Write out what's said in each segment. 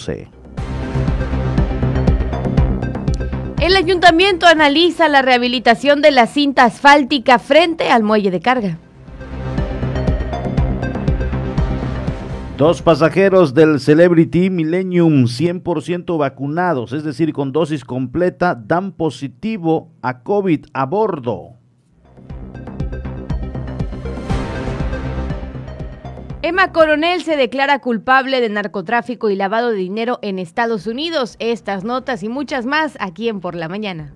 14. El ayuntamiento analiza la rehabilitación de la cinta asfáltica frente al muelle de carga. Dos pasajeros del Celebrity Millennium 100% vacunados, es decir, con dosis completa, dan positivo a COVID a bordo. Emma Coronel se declara culpable de narcotráfico y lavado de dinero en Estados Unidos. Estas notas y muchas más aquí en Por la Mañana.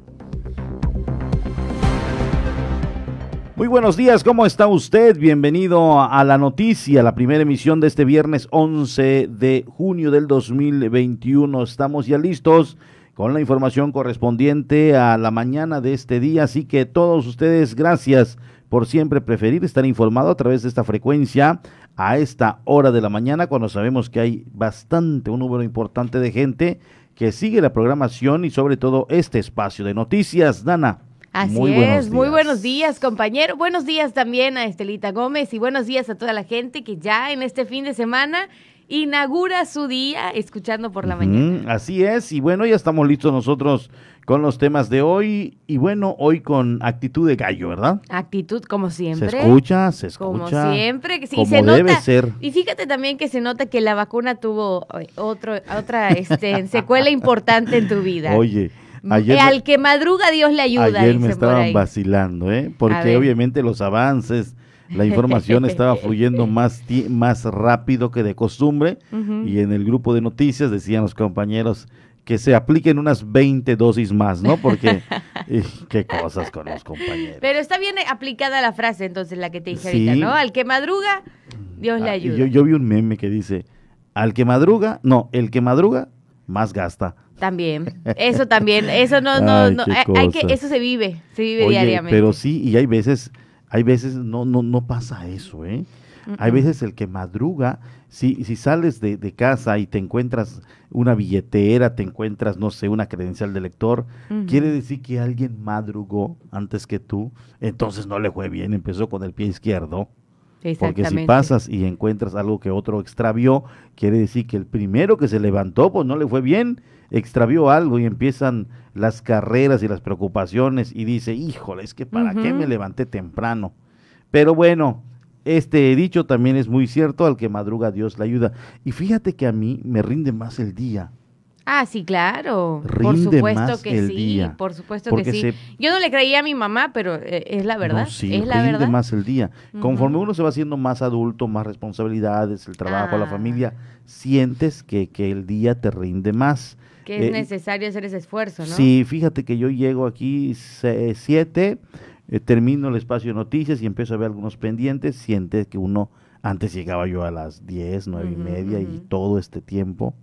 Muy buenos días, ¿cómo está usted? Bienvenido a la noticia, la primera emisión de este viernes 11 de junio del 2021. Estamos ya listos con la información correspondiente a la mañana de este día, así que todos ustedes, gracias por siempre preferir estar informado a través de esta frecuencia a esta hora de la mañana, cuando sabemos que hay bastante, un número importante de gente que sigue la programación y sobre todo este espacio de noticias. Dana. Así es, muy buenos días compañero, buenos días también a Estelita Gómez y buenos días a toda la gente que ya en este fin de semana inaugura su día escuchando por la mañana. Así es, y bueno, ya estamos listos nosotros con los temas de hoy y bueno, hoy con actitud de gallo, ¿verdad? Actitud como siempre. Se escucha, se escucha. Como siempre, que sí, como se nota. debe ser. Y fíjate también que se nota que la vacuna tuvo eh, otro, otra este, secuela importante en tu vida. Oye, Ayer, Al que madruga Dios le ayuda. Ayer me estaban vacilando, ¿eh? Porque obviamente los avances, la información estaba fluyendo más, más rápido que de costumbre y en el grupo de noticias decían los compañeros que se apliquen unas 20 dosis más, ¿no? Porque qué cosas con los compañeros. Pero está bien aplicada la frase entonces la que te dije ahorita, ¿no? Al que madruga, Dios le ah, ayuda. Yo, yo vi un meme que dice, al que madruga, no, el que madruga más gasta. También, eso también, eso no, no, no, hay, que, eso se vive, se vive diariamente. Pero sí, y hay veces, hay veces no, no, no pasa eso, ¿eh? Hay veces el que madruga, si, si sales de, de, casa y te encuentras una billetera, te encuentras, no sé, una credencial de lector, quiere decir que alguien madrugó antes que tú, entonces no le fue bien, empezó con el pie izquierdo. Porque si pasas y encuentras algo que otro extravió, quiere decir que el primero que se levantó, pues no le fue bien, extravió algo y empiezan las carreras y las preocupaciones y dice, híjole, es que para qué me levanté temprano. Pero bueno, este dicho también es muy cierto, al que madruga Dios le ayuda. Y fíjate que a mí me rinde más el día. Ah, sí, claro. por supuesto que sí, por supuesto que sí. Yo no le creía a mi mamá, pero eh, es la verdad. sí, es la rinde más el día. Conforme uno se va haciendo más adulto, más responsabilidades, el trabajo, la ah. familia, sientes que, que el día te rinde más. Que es eh, necesario hacer ese esfuerzo, ¿no? Sí, fíjate que yo llego aquí siete, eh, termino el espacio de noticias y empiezo a ver algunos pendientes, sientes que uno, antes llegaba yo a las diez, nueve y media y todo este tiempo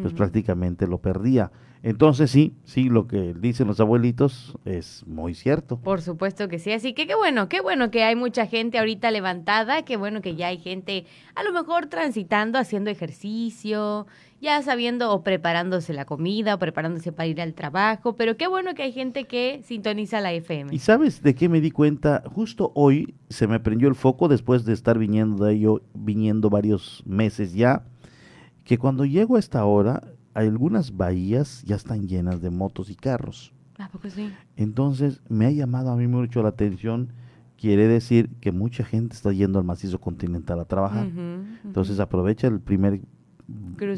pues prácticamente lo perdía. Entonces sí, sí, lo que dicen los abuelitos es muy cierto. Por supuesto que sí, así que qué bueno, qué bueno que hay mucha gente ahorita levantada, qué bueno que ya hay gente a lo mejor transitando, haciendo ejercicio, ya sabiendo o preparándose la comida o preparándose para ir al trabajo, pero qué bueno que hay gente que sintoniza la FM. ¿Y sabes de qué me di cuenta? Justo hoy se me prendió el foco después de estar viniendo de ello, viniendo varios meses ya que cuando llego a esta hora, algunas bahías ya están llenas de motos y carros. ¿A poco sí? Entonces, me ha llamado a mí mucho la atención. Quiere decir que mucha gente está yendo al macizo continental a trabajar. Entonces, aprovecha el primer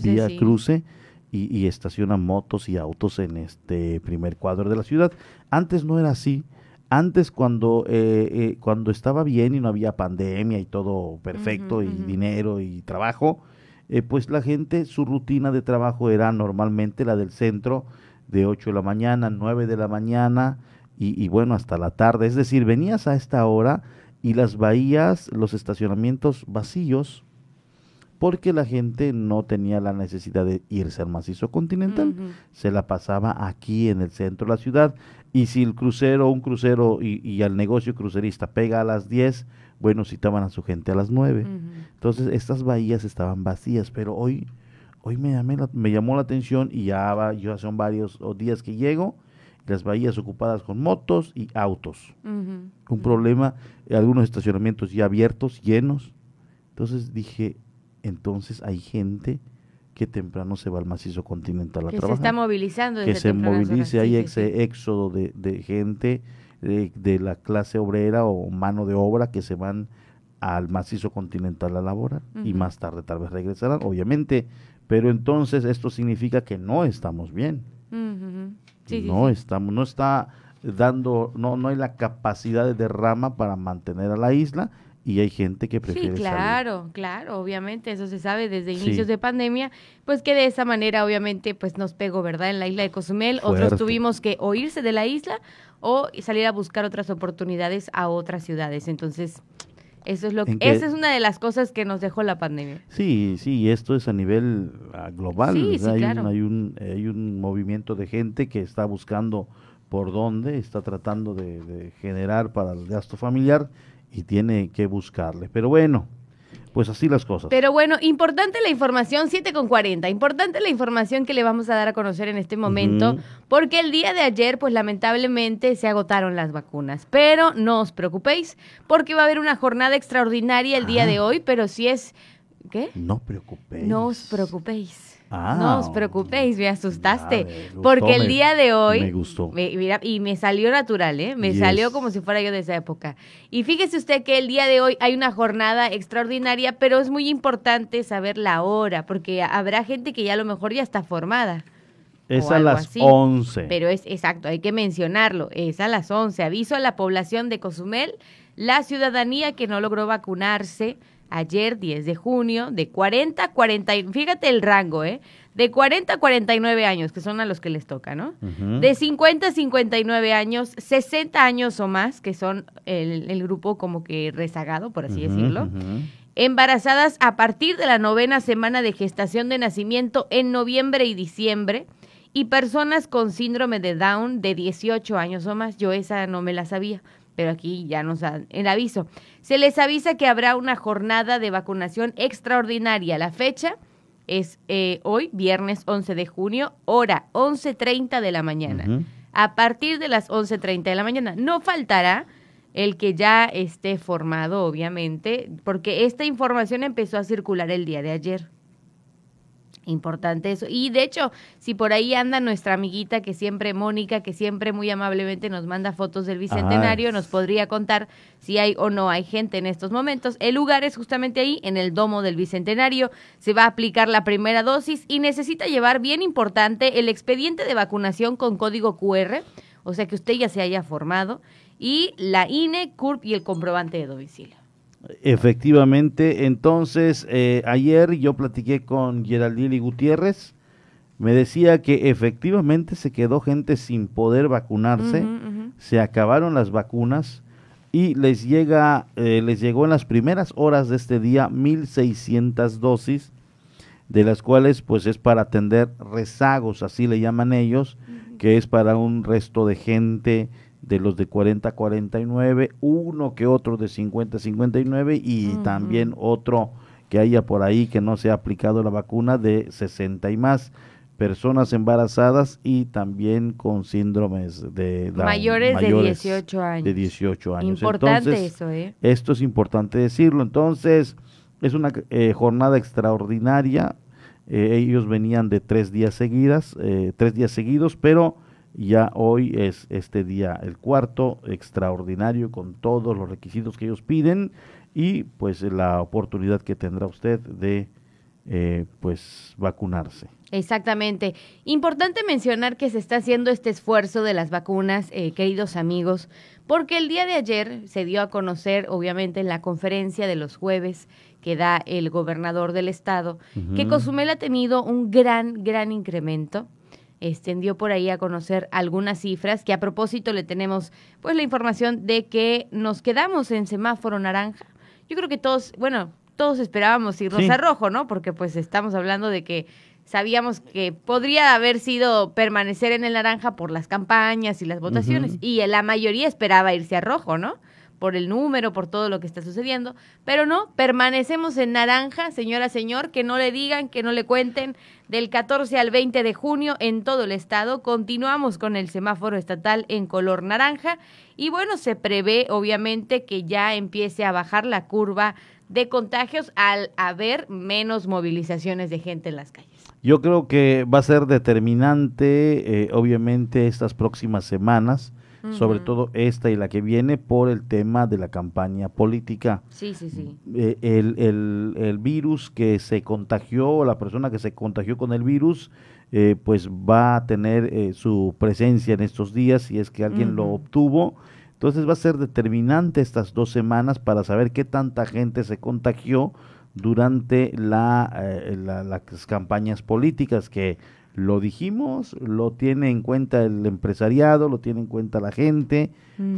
día cruce y, y, estaciona motos y autos en este primer cuadro de la ciudad. Antes no era así. Antes, cuando, eh, eh, cuando estaba bien y no había pandemia y todo perfecto, y dinero y trabajo, eh, pues la gente, su rutina de trabajo era normalmente la del centro, de 8 de la mañana, 9 de la mañana y, bueno, hasta la tarde. Es decir, venías a esta hora y las bahías, los estacionamientos vacíos, porque la gente no tenía la necesidad de irse al macizo continental, se la pasaba aquí en el centro de la ciudad. Y si el crucero, un crucero y, y al negocio crucerista pega a las 10, bueno, citaban a su gente a las nueve. Entonces, estas bahías estaban vacías, pero hoy, hoy me, me llamó la atención y ya va, yo son varios días que llego, las bahías ocupadas con motos y autos. Un problema, algunos estacionamientos ya abiertos, llenos. Entonces dije, entonces hay gente que temprano se va al macizo continental a que trabajar. se está movilizando. que se movilice, hay ese éxodo de, de gente de, de, la clase obrera o mano de obra que se van al macizo continental a laborar y más tarde tal vez regresarán, obviamente, pero entonces esto significa que no estamos bien. no estamos, no está dando, no, no hay la capacidad de derrama para mantener a la isla y hay gente que prefiere Sí, claro, claro, obviamente, eso se sabe desde inicios de pandemia, pues que de esa manera obviamente pues nos pegó, ¿verdad? En la isla de Cozumel, otros tuvimos que o irse de la isla o salir a buscar otras oportunidades a otras ciudades. Entonces, eso es lo que, esa es una de las cosas que nos dejó la pandemia. Sí, sí, esto es a nivel ah, global. Sí, sí, hay, claro. un, hay, un, hay un movimiento de gente que está buscando por dónde, está tratando de, de generar para el gasto familiar y tiene que buscarle. Pero bueno, pues así las cosas. Pero bueno, importante la información, 7 con 40, importante la información que le vamos a dar a conocer en este momento, porque el día de ayer, pues lamentablemente se agotaron las vacunas. Pero no os preocupéis, porque va a haber una jornada extraordinaria el día de hoy, pero si es... ¿Qué? No preocupéis. No os preocupéis no os preocupéis, me asustaste. porque el día de hoy. Me gustó. mira, y me salió natural, ¿eh? Me salió como si fuera yo de esa época. Y fíjese usted que el día de hoy hay una jornada extraordinaria, pero es muy importante saber la hora, porque habrá gente que ya a lo mejor ya está formada. Es a las 11. Pero es exacto, hay que mencionarlo. Es a las 11. Aviso a la población de Cozumel, la ciudadanía que no logró vacunarse ayer 10 de junio, de 40 a 40, fíjate el rango, ¿eh? De 40 a 49 años, que son a los que les toca, ¿no? De 50 a 59 años, 60 años o más, que son el, grupo como que rezagado, por así decirlo. Embarazadas a partir de la novena semana de gestación de nacimiento en noviembre y diciembre. Y personas con síndrome de Down de 18 años o más. Yo esa no me la sabía pero aquí ya nos dan el aviso. Se les avisa que habrá una jornada de vacunación extraordinaria. La fecha es eh, hoy, viernes 11 de junio, hora 11.30 de la mañana. A partir de las 11.30 de la mañana. No faltará el que ya esté formado, obviamente, porque esta información empezó a circular el día de ayer. Importante eso. Y de hecho, si por ahí anda nuestra amiguita que siempre, Mónica, que siempre muy amablemente nos manda fotos del Bicentenario, nos podría contar si hay o no hay gente en estos momentos. El lugar es justamente ahí, en el domo del Bicentenario. Se va a aplicar la primera dosis y necesita llevar, bien importante, el expediente de vacunación con código QR, o sea que usted ya se haya formado, y la INE, CURP y el comprobante de domicilio. Efectivamente, entonces eh, ayer yo platiqué con Geraldine Gutiérrez, me decía que efectivamente se quedó gente sin poder vacunarse, se acabaron las vacunas y les llega, eh, les llegó en las primeras horas de este día 1.600 dosis, de las cuales pues es para atender rezagos, así le llaman ellos, que es para un resto de gente de los de 40 a 49, uno que otro de 50 a 59 y también otro que haya por ahí que no se ha aplicado la vacuna de 60 y más personas embarazadas y también con síndromes de mayores, de 18 años. De 18 años. Importante eso, ¿eh? Esto es importante decirlo. Entonces, es una eh, jornada extraordinaria. Eh, ellos venían de tres días seguidas, eh, tres días seguidos, pero ya hoy es este día el cuarto extraordinario con todos los requisitos que ellos piden y pues la oportunidad que tendrá usted de eh, pues vacunarse. Exactamente. Importante mencionar que se está haciendo este esfuerzo de las vacunas, eh, queridos amigos, porque el día de ayer se dio a conocer, obviamente, en la conferencia de los jueves que da el gobernador del estado, que Cozumel ha tenido un gran, gran incremento extendió por ahí a conocer algunas cifras, que a propósito le tenemos pues la información de que nos quedamos en semáforo naranja. Yo creo que todos, bueno, todos esperábamos irnos a rojo, ¿no? Porque pues estamos hablando de que sabíamos que podría haber sido permanecer en el naranja por las campañas y las votaciones, y la mayoría esperaba irse a rojo, ¿no? Por el número, por todo lo que está sucediendo, pero no, permanecemos en naranja, señora, señor, que no le digan, que no le cuenten, del 14 al 20 de junio en todo el estado, continuamos con el semáforo estatal en color naranja y bueno, se prevé obviamente que ya empiece a bajar la curva de contagios al haber menos movilizaciones de gente en las calles. Yo creo que va a ser determinante, eh, obviamente, estas próximas semanas, sobre todo esta y la que viene, por el tema de la campaña política. Sí, sí, sí. Eh, el, el, el, virus que se contagió, la persona que se contagió con el virus, eh, pues va a tener su presencia en estos días, si es que alguien lo obtuvo. Entonces va a ser determinante estas dos semanas para saber qué tanta gente se contagió durante la, eh, las campañas políticas que lo dijimos, lo tiene en cuenta el empresariado, lo tiene en cuenta la gente.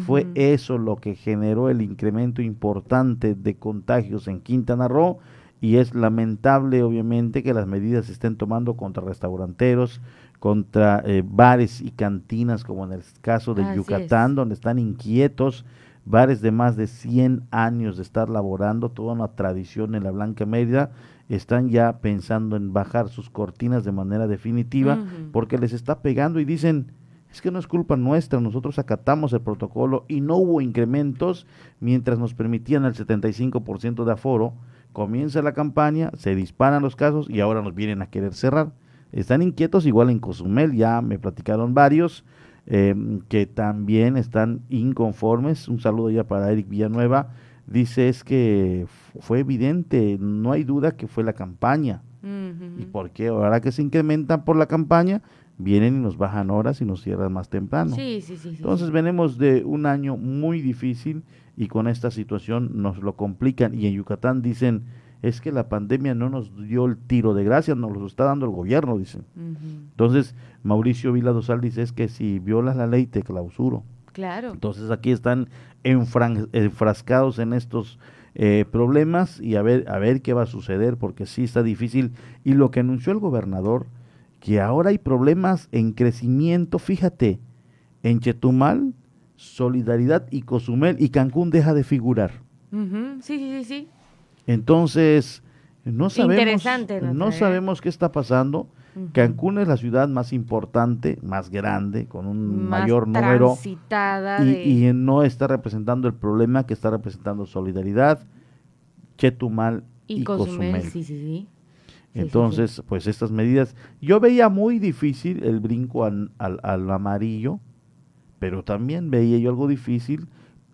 Fue eso lo que generó el incremento importante de contagios en Quintana Roo y es lamentable obviamente que las medidas se estén tomando contra restauranteros, contra eh, bares y cantinas como en el caso de Yucatán, donde están inquietos bares de más de 100 años de estar laborando, toda una tradición en la Blanca Mérida, están ya pensando en bajar sus cortinas de manera definitiva porque les está pegando y dicen, es que no es culpa nuestra, nosotros acatamos el protocolo y no hubo incrementos mientras nos permitían el 75% de aforo, comienza la campaña, se disparan los casos y ahora nos vienen a querer cerrar. Están inquietos igual en Cozumel, ya me platicaron varios, Em, que también están inconformes. Un saludo ya para Eric Villanueva. Dice es que fue evidente, no hay duda que fue la campaña. ¿Y por qué? Ahora que se incrementan por la campaña, vienen y nos bajan horas y nos cierran más temprano. Sí, sí, sí, Entonces venimos de un año muy difícil y con esta situación nos lo complican. Y en Yucatán dicen, es que la pandemia no nos dio el tiro de gracia, nos lo está dando el gobierno, dicen. Entonces, Mauricio Vila Dosal dice, es que si violas la ley te clausuro. Claro. Entonces aquí están enfrascados en estos eh, problemas y a ver, a ver qué va a suceder, porque sí está difícil. Y lo que anunció el gobernador, que ahora hay problemas en crecimiento, fíjate, en Chetumal, Solidaridad y Cozumel, y Cancún deja de figurar. Sí, sí, sí, sí. Entonces, no sabemos, no sabemos qué está pasando. Cancún es la ciudad más importante, más grande, con un mayor número y, y, no está representando el problema que está representando Solidaridad, Chetumal y, Cozumel. Sí, sí, sí. Entonces, pues estas medidas, yo veía muy difícil el brinco al, al amarillo, pero también veía yo algo difícil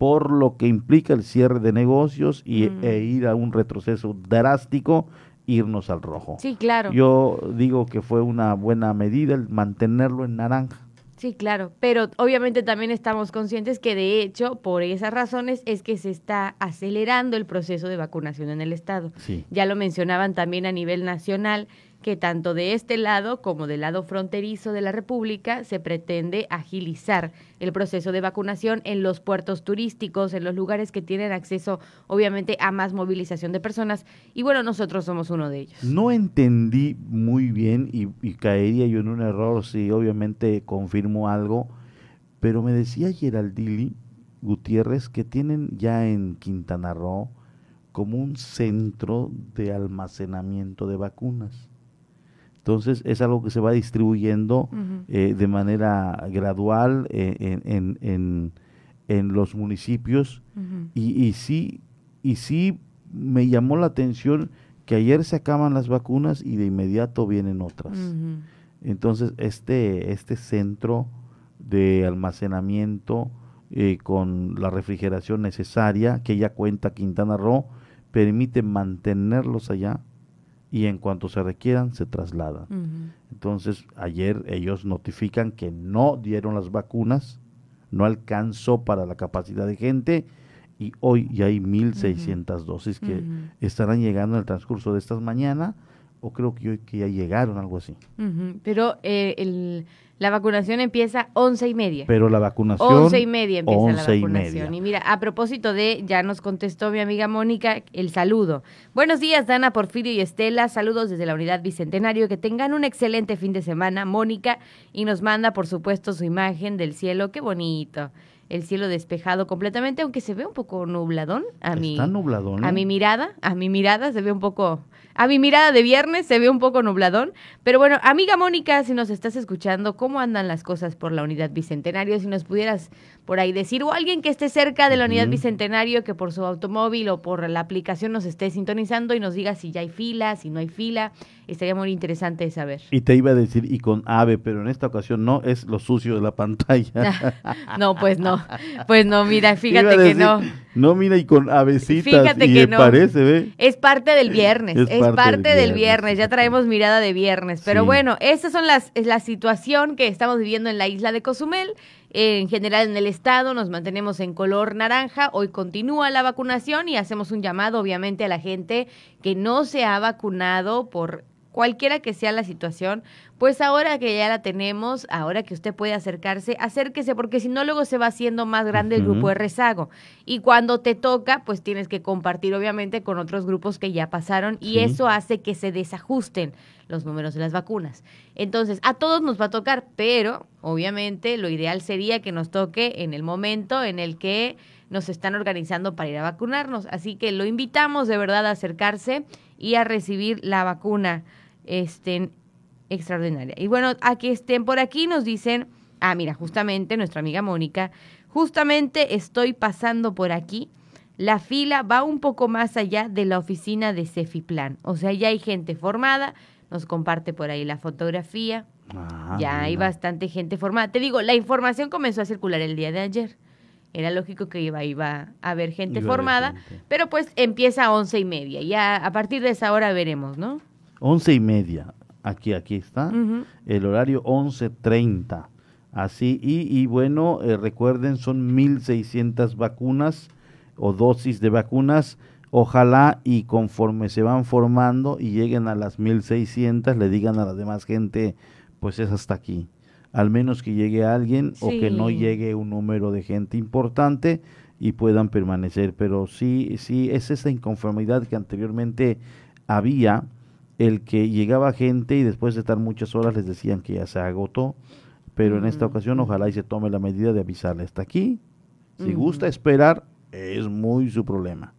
por lo que implica el cierre de negocios y, e ir a un retroceso drástico, irnos al rojo. Sí, claro. Yo digo que fue una buena medida el mantenerlo en naranja. Sí, claro, pero obviamente también estamos conscientes que de hecho, por esas razones es que se está acelerando el proceso de vacunación en el Estado. Sí. Ya lo mencionaban también a nivel nacional, que tanto de este lado como del lado fronterizo de la República se pretende agilizar el proceso de vacunación en los puertos turísticos, en los lugares que tienen acceso obviamente a más movilización de personas y bueno, nosotros somos uno de ellos. No entendí muy bien y, caería yo en un error si obviamente confirmo algo, pero me decía Geraldili Gutiérrez que tienen ya en Quintana Roo como un centro de almacenamiento de vacunas. Entonces es algo que se va distribuyendo eh, de manera gradual eh, en, en, en, los municipios. Y, y, sí, y sí me llamó la atención que ayer se acaban las vacunas y de inmediato vienen otras. Entonces este, este centro de almacenamiento eh, con la refrigeración necesaria que ya cuenta Quintana Roo permite mantenerlos allá y en cuanto se requieran se trasladan. Entonces, ayer ellos notifican que no dieron las vacunas, no alcanzó para la capacidad de gente y hoy ya hay 1.600 dosis que estarán llegando en el transcurso de estas mañanas o creo que hoy que ya llegaron, algo así. Pero eh, el, la vacunación empieza once y media. Pero la vacunación. Once y media empieza la vacunación. Y, mira, a propósito de, ya nos contestó mi amiga Mónica el saludo. Buenos días, Dana, Porfirio y Estela. Saludos desde la unidad Bicentenario. Que tengan un excelente fin de semana, Mónica. Y nos manda, por supuesto, su imagen del cielo. Qué bonito el cielo despejado completamente, aunque se ve un poco nubladón a mi Está nubladón. A mi mirada, a mi mirada se ve un poco a mi mirada de viernes se ve un poco nubladón, pero bueno, amiga Mónica, si nos estás escuchando, ¿cómo andan las cosas por la unidad Bicentenario? Si nos pudieras por ahí decir, o alguien que esté cerca de la unidad bicentenario, que por su automóvil o por la aplicación nos esté sintonizando y nos diga si ya hay fila, si no hay fila. Estaría muy interesante saber. Y te iba a decir, y con AVE, pero en esta ocasión no, es lo sucio de la pantalla. no, pues no. Pues no, mira, fíjate que no. No, mira, y con avecitas. Fíjate y que no. parece, ¿ve? Es parte del viernes. Es, parte, del, viernes. Ya traemos mirada de viernes. Pero bueno, esa son las, es la situación que estamos viviendo en la isla de Cozumel en general en el estado nos mantenemos en color naranja. Hoy continúa la vacunación y hacemos un llamado obviamente a la gente que no se ha vacunado por cualquiera que sea la situación, pues ahora que ya la tenemos, ahora que usted puede acercarse, acérquese, porque si no, luego se va haciendo más grande el grupo de rezago. Y cuando te toca, pues tienes que compartir, obviamente, con otros grupos que ya pasaron, y eso hace que se desajusten los números de las vacunas. Entonces, a todos nos va a tocar, pero obviamente lo ideal sería que nos toque en el momento en el que nos están organizando para ir a vacunarnos. Así que lo invitamos de verdad a acercarse y a recibir la vacuna este, extraordinaria. Y bueno, aquí estén por aquí nos dicen, ah, mira, justamente nuestra amiga Mónica, justamente estoy pasando por aquí. La fila va un poco más allá de la oficina de Cefiplan. O sea, ya hay gente formada, nos comparte por ahí la fotografía. Ah, ya hay bastante gente formada. Te digo, la información comenzó a circular el día de ayer. Era lógico que iba, iba a haber gente formada, pero pues empieza a once y media. Ya a partir de esa hora veremos, ¿no? Once y media. Aquí, aquí está. El horario once treinta. Así, y, y bueno, eh, recuerden, son mil seiscientas vacunas o dosis de vacunas Ojalá y conforme se van formando y lleguen a las 1600, le digan a la demás gente, pues es hasta aquí. Al menos que llegue alguien o que no llegue un número de gente importante y puedan permanecer. Pero sí, sí, es esa inconformidad que anteriormente había, el que llegaba gente y después de estar muchas horas les decían que ya se agotó. Pero en esta ocasión ojalá y se tome la medida de avisarle hasta aquí. Si gusta esperar, es muy su problema.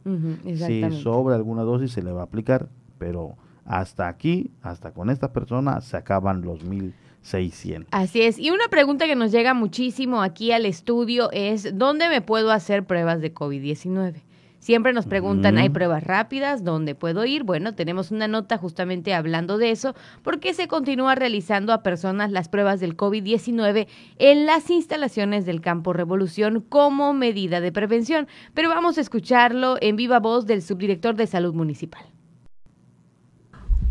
si sobra alguna dosis se le va a aplicar, pero hasta aquí, hasta con esta persona, se acaban los 1600. Así es. Y una pregunta que nos llega muchísimo aquí al estudio es, ¿dónde me puedo hacer pruebas de COVID-19? Siempre nos preguntan, ¿hay pruebas rápidas? ¿Dónde puedo ir? Bueno, tenemos una nota justamente hablando de eso, porque se continúa realizando a personas las pruebas del COVID-19 en las instalaciones del Campo Revolución como medida de prevención. Pero vamos a escucharlo en viva voz del subdirector de Salud Municipal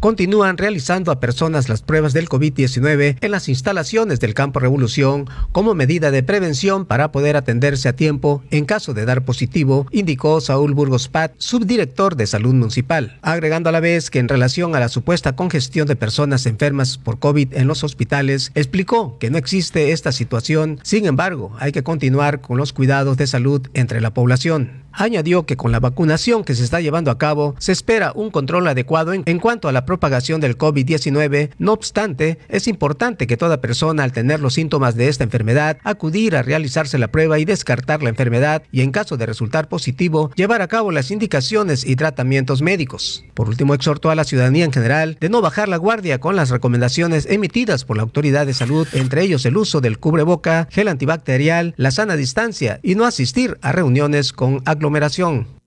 continúan realizando a personas las pruebas del COVID-19 en las instalaciones del Campo Revolución como medida de prevención para poder atenderse a tiempo en caso de dar positivo, indicó Saúl Burgos Pat, subdirector de Salud Municipal, agregando a la vez que en relación a la supuesta congestión de personas enfermas por COVID en los hospitales, explicó que no existe esta situación, sin embargo, hay que continuar con los cuidados de salud entre la población. Añadió que con la vacunación que se está llevando a cabo se espera un control adecuado en, cuanto a la propagación del COVID-19. No obstante, es importante que toda persona al tener los síntomas de esta enfermedad acudir a realizarse la prueba y descartar la enfermedad y en caso de resultar positivo llevar a cabo las indicaciones y tratamientos médicos. Por último, exhortó a la ciudadanía en general de no bajar la guardia con las recomendaciones emitidas por la autoridad de salud, entre ellos el uso del cubreboca, gel antibacterial, la sana distancia y no asistir a reuniones con aglomeración.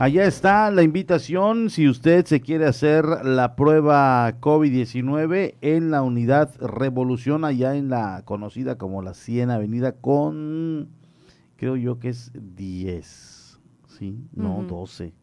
Allá está la invitación si usted se quiere hacer la prueba COVID-19 en la unidad Revolución, allá en la conocida como la 100 Avenida con, creo yo que es 10, ¿sí? No, 12.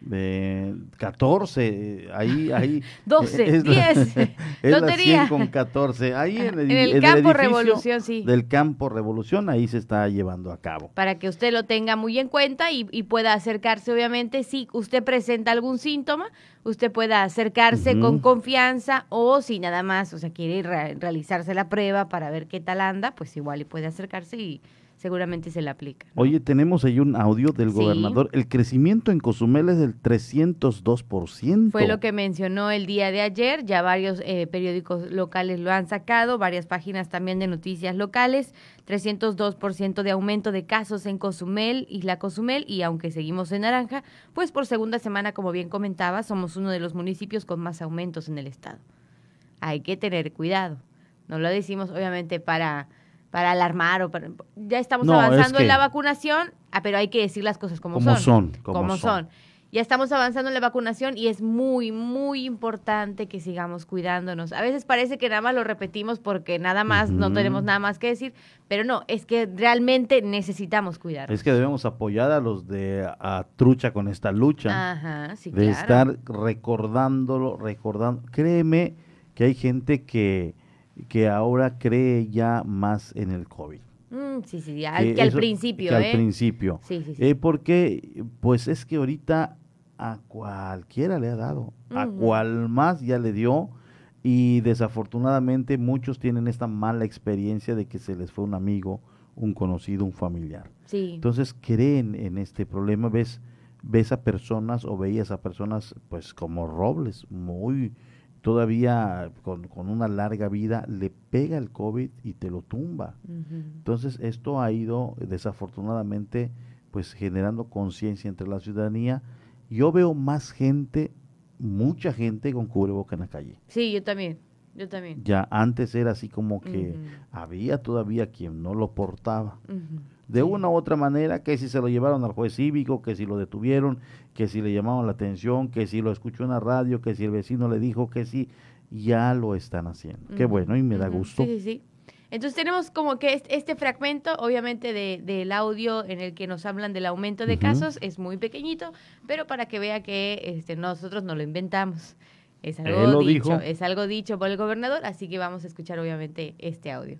De 14, ahí, ahí. 12, 10, lotería. con 14, ahí en el, campo Revolución, sí. Del campo Revolución, ahí se está llevando a cabo. Para que usted lo tenga muy en cuenta y, pueda acercarse, obviamente, si usted presenta algún síntoma, usted pueda acercarse con confianza o si nada más, o sea, quiere realizarse la prueba para ver qué tal anda, pues igual y puede acercarse y seguramente se le aplica. Oye, tenemos ahí un audio del gobernador. El crecimiento en Cozumel es del 302%. Fue lo que mencionó el día de ayer. Ya varios eh, periódicos locales lo han sacado, varias páginas también de noticias locales. 302% de aumento de casos en Cozumel, Isla Cozumel, y aunque seguimos en naranja, pues por segunda semana, como bien comentaba, somos uno de los municipios con más aumentos en el estado. Hay que tener cuidado. No lo decimos obviamente para para alarmar o para, ya estamos avanzando en la vacunación, ah, pero hay que decir las cosas como, son, como, son. Ya estamos avanzando en la vacunación y es muy, muy importante que sigamos cuidándonos. A veces parece que nada más lo repetimos porque nada más, no tenemos nada más que decir, pero no, es que realmente necesitamos cuidar. Es que debemos apoyar a los de a trucha con esta lucha. Ajá, sí, de estar recordándolo, recordando. Créeme que hay gente que que ahora cree ya más en el COVID. Mm, sí, sí, al, que, al principio. Que ¿eh? al principio. Sí, sí, sí. Eh, porque, pues es que ahorita a cualquiera le ha dado, a cual más ya le dio y desafortunadamente muchos tienen esta mala experiencia de que se les fue un amigo, un conocido, un familiar. Sí. Entonces creen en este problema, ves, ves a personas o veías a personas pues como robles, muy todavía con, una larga vida, le pega el COVID y te lo tumba. Entonces, esto ha ido desafortunadamente pues generando conciencia entre la ciudadanía. Yo veo más gente, mucha gente con cubreboca en la calle. Sí, yo también. Yo también. Ya antes era así como que había todavía quien no lo portaba de una u otra manera, que si se lo llevaron al juez cívico, que si lo detuvieron, que si le llamaron la atención, que si lo escuchó en la radio, que si el vecino le dijo que sí, ya lo están haciendo. Qué bueno y me da gusto. Sí, sí, sí. Entonces tenemos como que este fragmento, obviamente, de, del audio en el que nos hablan del aumento de casos, es muy pequeñito, pero para que vea que este, nosotros no lo inventamos. Es algo dicho, es algo dicho por el gobernador, así que vamos a escuchar obviamente este audio.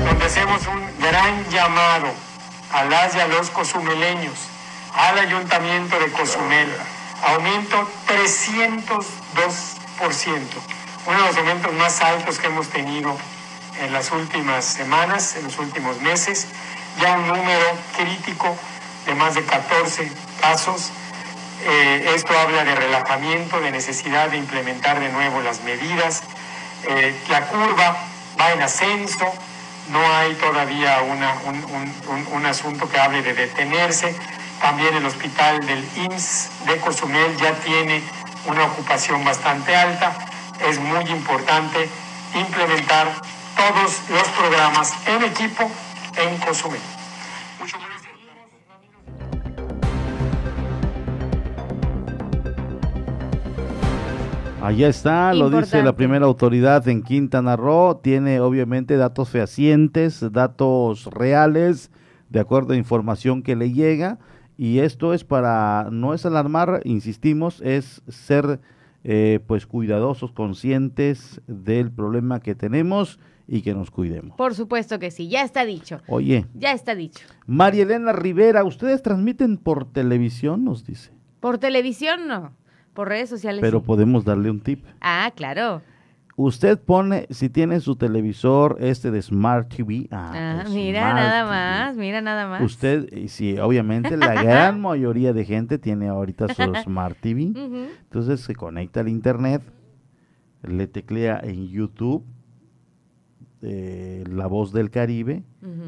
Hacemos un gran llamado a las y a los cozumeleños, al ayuntamiento de Cozumel, aumento 302%, uno de los aumentos más altos que hemos tenido en las últimas semanas, en los últimos meses, ya un número crítico de más de 14 casos. Eh, esto habla de relajamiento, de necesidad de implementar de nuevo las medidas. Eh, la curva va en ascenso, no hay todavía un, asunto que hable de detenerse. También el hospital del IMSS de Cozumel ya tiene una ocupación bastante alta. Es muy importante implementar todos los programas en equipo en Cozumel. Allá está, lo dice la primera autoridad en Quintana Roo, tiene obviamente datos fehacientes, datos reales, de acuerdo a información que le llega, y esto es para, no es alarmar, insistimos, es ser eh, pues cuidadosos, conscientes del problema que tenemos y que nos cuidemos. Por supuesto que sí, ya está dicho. Oye. Ya está dicho. María Elena Rivera, ¿ustedes transmiten por televisión? Nos dice. Por televisión no. Por redes sociales. Pero podemos darle un tip. Ah, claro. Usted pone, si tiene su televisor este de Smart TV. Ah, ah mira nada más, mira nada más. Usted, sí, obviamente la gran mayoría de gente tiene ahorita su Smart TV. Entonces se conecta al Internet, le teclea en YouTube eh, La Voz del Caribe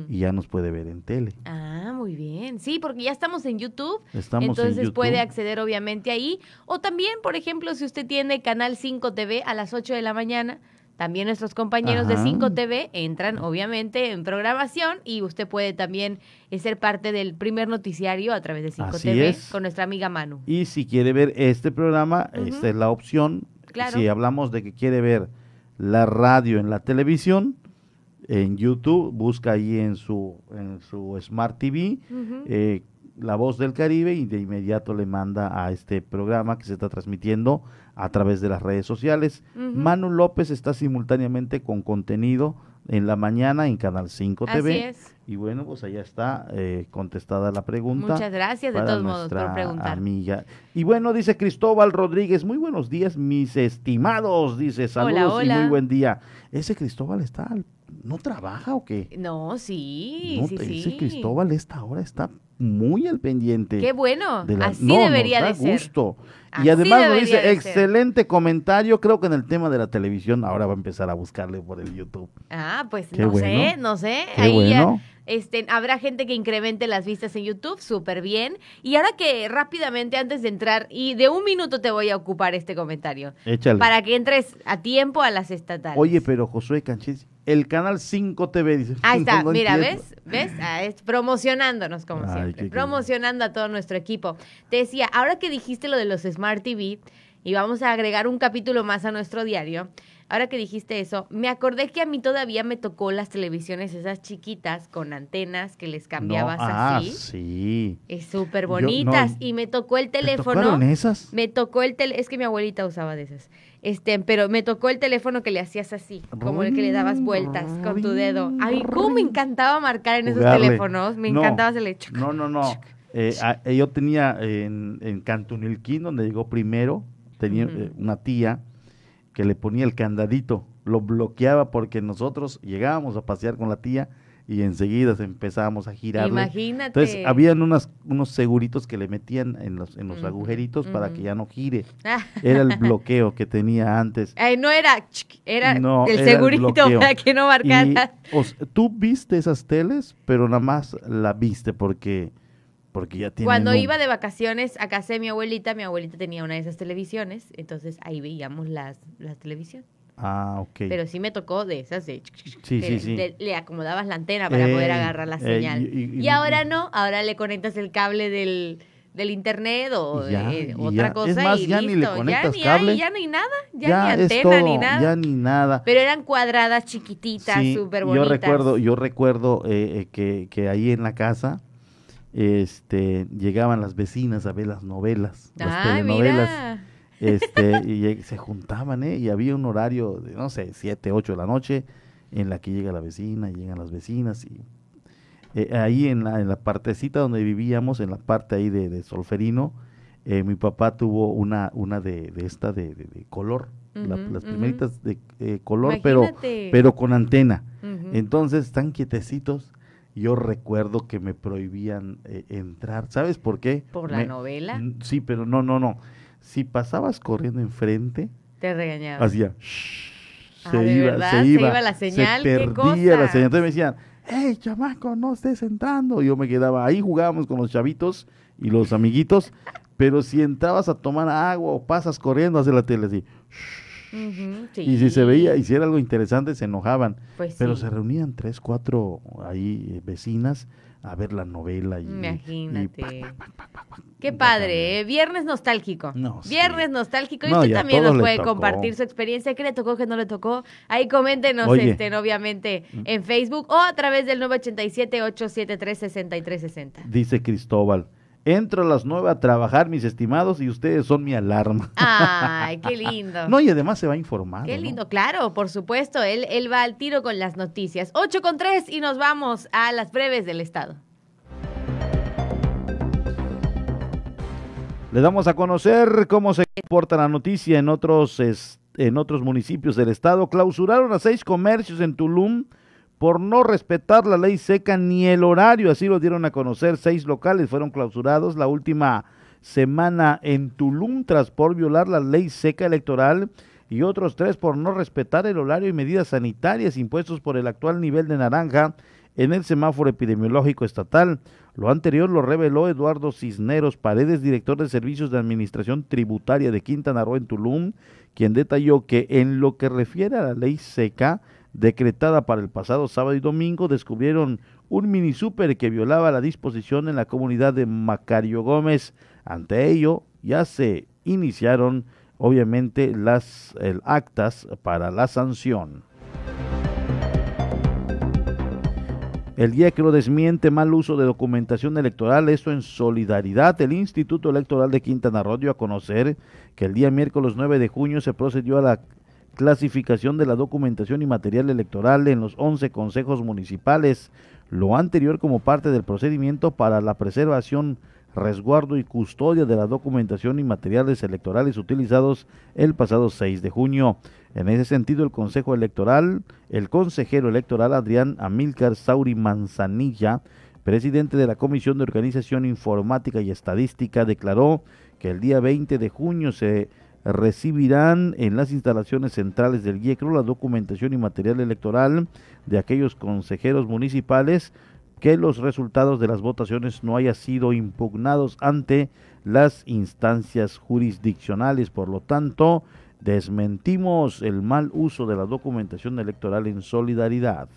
y ya nos puede ver en tele. Ah, muy bien. Sí, porque ya estamos en YouTube. Estamos entonces puede acceder obviamente ahí. O también, por ejemplo, si usted tiene Canal 5 TV a las 8 de la mañana, también nuestros compañeros de 5 TV entran obviamente en programación y usted puede también eh, ser parte del primer noticiario a través de 5 TV con nuestra amiga Manu. Y si quiere ver este programa, esta es la opción. Si hablamos de que quiere ver la radio en la televisión, en YouTube, busca ahí en su, en su Smart TV, eh, La Voz del Caribe y de inmediato le manda a este programa que se está transmitiendo a través de las redes sociales. Manu López está simultáneamente con contenido en la mañana en Canal 5 TV. Y bueno, pues allá está eh, contestada la pregunta. Muchas gracias de todos modos por preguntar. Amiga. Y bueno, dice Cristóbal Rodríguez, muy buenos días, mis estimados. Dice saludos y muy buen día. Ese Cristóbal está, ¿no trabaja o qué? No, sí, no, sí, ese Cristóbal esta hora está muy al pendiente. Qué bueno, así debería de ser. gusto. y además nos dice, excelente comentario, creo que en el tema de la televisión ahora va a empezar a buscarle por el YouTube. Ah, pues no sé, no sé. Qué bueno. este, habrá gente que incremente las vistas en YouTube, súper bien. Y ahora que rápidamente, antes de entrar, y de un minuto te voy a ocupar este comentario. Échale. Para que entres a tiempo a las estatales. Oye, pero Josué Canchis, el canal 5 TV, dice. Ahí está, mira, ¿ves? ¿Ves? Ah, promocionándonos, como siempre. Promocionando a todo nuestro equipo. Te decía, ahora que dijiste lo de los Smart TV, y vamos a agregar un capítulo más a nuestro diario, ahora que dijiste eso, me acordé que a mí todavía me tocó las televisiones esas chiquitas con antenas que les cambiabas ah, así. sí. Es súper bonitas. y me tocó el teléfono. ¿Te esas? Me tocó el teléfono. Es que mi abuelita usaba de esas. Este, pero me tocó el teléfono que le hacías así, como el que le dabas vueltas con tu dedo. Ay, cómo me encantaba marcar en esos teléfonos. Me encantaba ese lecho. No, no, no. Eh, eh, yo tenía en, en Cantunilquín, donde llegó primero, tenía eh, una tía que le ponía el candadito, lo bloqueaba porque nosotros llegábamos a pasear con la tía y enseguida empezábamos a girar. Imagínate. Entonces, habían unas, unos seguritos que le metían en los, en los agujeritos para que ya no gire. Ah. Era el bloqueo que tenía antes. no era, era el segurito para que no marcara. tú viste esas teles, pero nada más la viste porque porque ya tiene Cuando iba de vacaciones a casa de mi abuelita, mi abuelita tenía una de esas televisiones, entonces ahí veíamos las, las televisiones. Ah, ok. Pero sí me tocó de esas de... Sí, sí, sí. le acomodabas la antena para poder agarrar la señal. y, ahora no, ahora le conectas el cable del, del internet o de otra cosa es más, ya Ni le conectas cable. Ya, ni nada, ya, ni antena ni nada. Ya ni nada. Pero eran cuadradas chiquititas, súper bonitas. Yo recuerdo, yo recuerdo eh, eh, que, que ahí en la casa este llegaban las vecinas a ver las novelas, las telenovelas. Este, y se juntaban, ¿eh? Y había un horario de, no sé, 7, 8 de la noche, en la que llega la vecina, y llegan las vecinas, y eh, ahí en la, en la partecita donde vivíamos, en la parte ahí de, Solferino, eh, mi papá tuvo una, una de, de esta de, de, color, las primeritas de eh, color, pero, pero con antena. Entonces, están quietecitos. Yo recuerdo que me prohibían entrar. ¿Sabes por qué? ¿Por la novela? Sí, pero no, no, no si pasabas corriendo enfrente, te regañaban. Hacía, ah, se, iba, se, iba, la señal, se perdía la señal. Entonces me decían, hey, chamaco, no estés entrando. Yo me quedaba ahí, jugábamos con los chavitos y los amiguitos, pero si entrabas a tomar agua o pasas corriendo, hacia la tele así. Y si se veía, y si era algo interesante, se enojaban. Pues pero se reunían tres, cuatro ahí eh, vecinas a ver la novela. Y, Imagínate. Qué padre, ¿eh? viernes nostálgico. viernes nostálgico. Y usted también nos puede compartir su experiencia. ¿Qué le tocó, qué no le tocó? Ahí coméntenos, este, obviamente, mm. en Facebook o a través del 987-873-6360. Dice Cristóbal. Entro a las nueve a trabajar, mis estimados, y ustedes son mi alarma. Ay, qué lindo. no, y además se va informando. Qué lindo, claro, por supuesto. Él, él va al tiro con las noticias. Ocho con tres y nos vamos a las breves del Estado. Le damos a conocer cómo se comporta la noticia en otros, en otros municipios del Estado. Clausuraron a seis comercios en Tulum por no respetar la ley seca ni el horario. Así lo dieron a conocer. Seis locales fueron clausurados la última semana en Tulum tras por violar la ley seca electoral y otros tres por no respetar el horario y medidas sanitarias impuestos por el actual nivel de naranja en el semáforo epidemiológico estatal. Lo anterior lo reveló Eduardo Cisneros Paredes, director de Servicios de Administración Tributaria de Quintana Roo en Tulum, quien detalló que en lo que refiere a la ley seca, decretada para el pasado sábado y domingo, descubrieron un mini super que violaba la disposición en la comunidad de Macario Gómez. Ante ello, ya se iniciaron obviamente las actas para la sanción. El lo desmiente mal uso de documentación electoral, esto en solidaridad. El Instituto Electoral de Quintana Roo dio a conocer que el día miércoles 9 de junio se procedió a la clasificación de la documentación y material electoral en los 11 consejos municipales, lo anterior como parte del procedimiento para la preservación, resguardo y custodia de la documentación y materiales electorales utilizados el pasado 6 de junio. En ese sentido, el Consejo Electoral, el consejero electoral Adrián Amílcar Sauri Manzanilla, presidente de la Comisión de Organización Informática y Estadística, declaró que el día 20 de junio se recibirán en las instalaciones centrales del GIECRO la documentación y material electoral de aquellos consejeros municipales que los resultados de las votaciones no hayan sido impugnados ante las instancias jurisdiccionales. Por lo tanto, desmentimos el mal uso de la documentación electoral en solidaridad.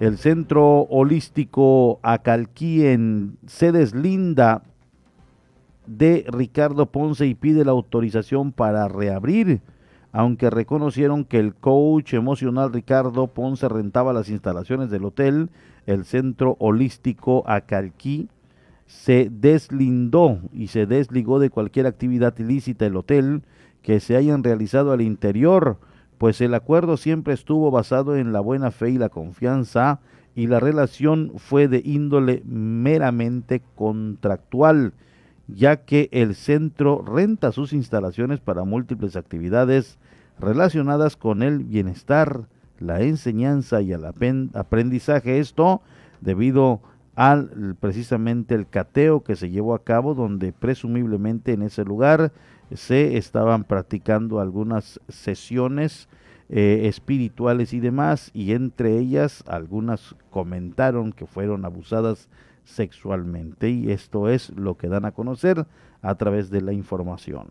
El Centro Holístico Acalquí se deslinda de Ricardo Ponce y pide la autorización para reabrir, aunque reconocieron que el coach emocional Ricardo Ponce rentaba las instalaciones del hotel, el Centro Holístico Acalquí se deslindó y se desligó de cualquier actividad ilícita el hotel que se hayan realizado al interior, pues el acuerdo siempre estuvo basado en la buena fe y la confianza y la relación fue de índole meramente contractual ya que el centro renta sus instalaciones para múltiples actividades relacionadas con el bienestar, la enseñanza y el aprendizaje. Esto debido al precisamente el cateo que se llevó a cabo donde presumiblemente en ese lugar se estaban practicando algunas sesiones eh, espirituales y demás y entre ellas algunas comentaron que fueron abusadas sexualmente y esto es lo que dan a conocer a través de la información.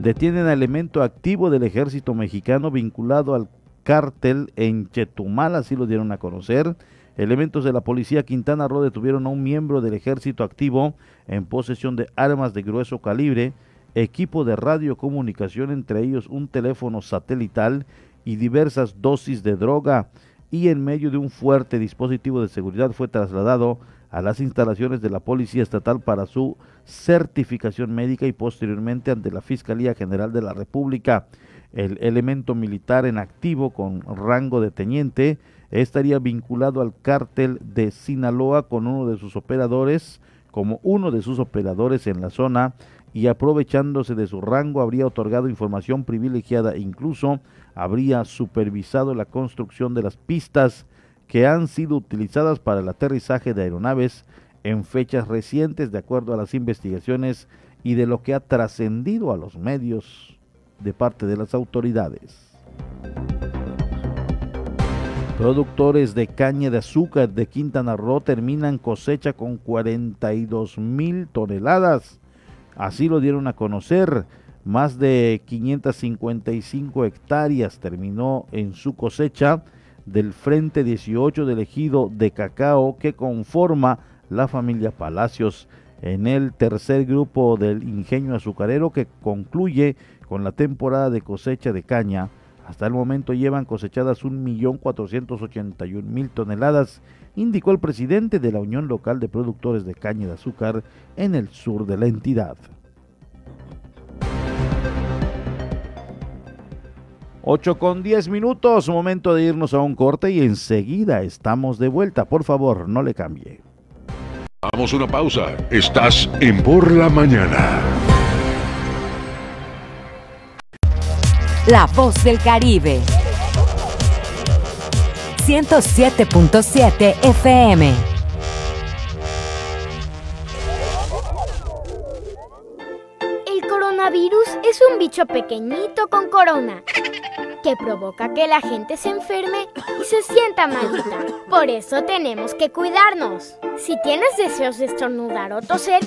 Detienen a elemento activo del ejército mexicano vinculado al cártel en Chetumal, así lo dieron a conocer. Elementos de la policía Quintana Roo detuvieron a un miembro del ejército activo en posesión de armas de grueso calibre, equipo de radiocomunicación, entre ellos un teléfono satelital y diversas dosis de droga y en medio de un fuerte dispositivo de seguridad fue trasladado a las instalaciones de la Policía Estatal para su certificación médica y posteriormente ante la Fiscalía General de la República. El elemento militar en activo con rango de teniente estaría vinculado al cártel de Sinaloa con uno de sus operadores, como uno de sus operadores en la zona y aprovechándose de su rango habría otorgado información privilegiada incluso habría supervisado la construcción de las pistas que han sido utilizadas para el aterrizaje de aeronaves en fechas recientes de acuerdo a las investigaciones y de lo que ha trascendido a los medios de parte de las autoridades. Productores de caña de azúcar de Quintana Roo terminan cosecha con 42 mil toneladas Así lo dieron a conocer. Más de 555 hectáreas terminó en su cosecha del Frente 18 del ejido de cacao que conforma la familia Palacios en el tercer grupo del ingenio azucarero que concluye con la temporada de cosecha de caña. Hasta el momento llevan cosechadas 1.481.000 toneladas, indicó el presidente de la Unión Local de Productores de Caña de Azúcar en el sur de la entidad. 8 con 10 minutos, momento de irnos a un corte y enseguida estamos de vuelta. Por favor, no le cambie. Vamos a una pausa. Estás en Por la Mañana. La voz del Caribe. 107.7 FM. Coronavirus es un bicho pequeñito con corona que provoca que la gente se enferme y se sienta malita. Por eso tenemos que cuidarnos. Si tienes deseos de estornudar o toser,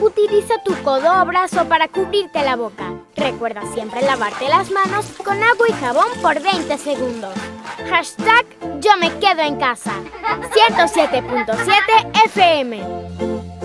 utiliza tu codo o brazo para cubrirte la boca. Recuerda siempre lavarte las manos con agua y jabón por 20 segundos. Hashtag yo me quedo en casa. 107.7 FM.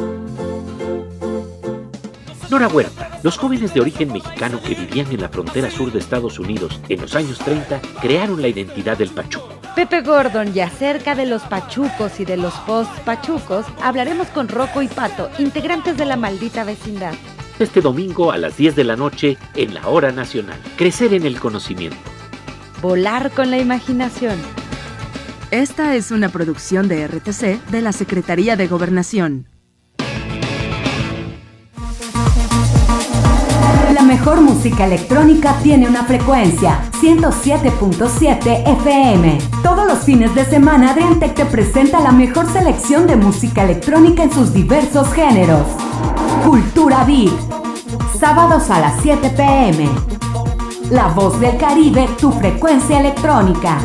Nora Huerta, los jóvenes de origen mexicano que vivían en la frontera sur de Estados Unidos en los años 30 crearon la identidad del pachuco. Pepe Gordon y acerca de los pachucos y de los post-pachucos hablaremos con Rocco y Pato, integrantes de la maldita vecindad. Este domingo a las 10 de la noche en la Hora Nacional. Crecer en el conocimiento. Volar con la imaginación. Esta es una producción de RTC de la Secretaría de Gobernación. Mejor música electrónica tiene una frecuencia 107.7 FM. Todos los fines de semana Adriantec te presenta la mejor selección de música electrónica en sus diversos géneros. Cultura Beat. Sábados a las 7 pm. La voz del Caribe, tu frecuencia electrónica.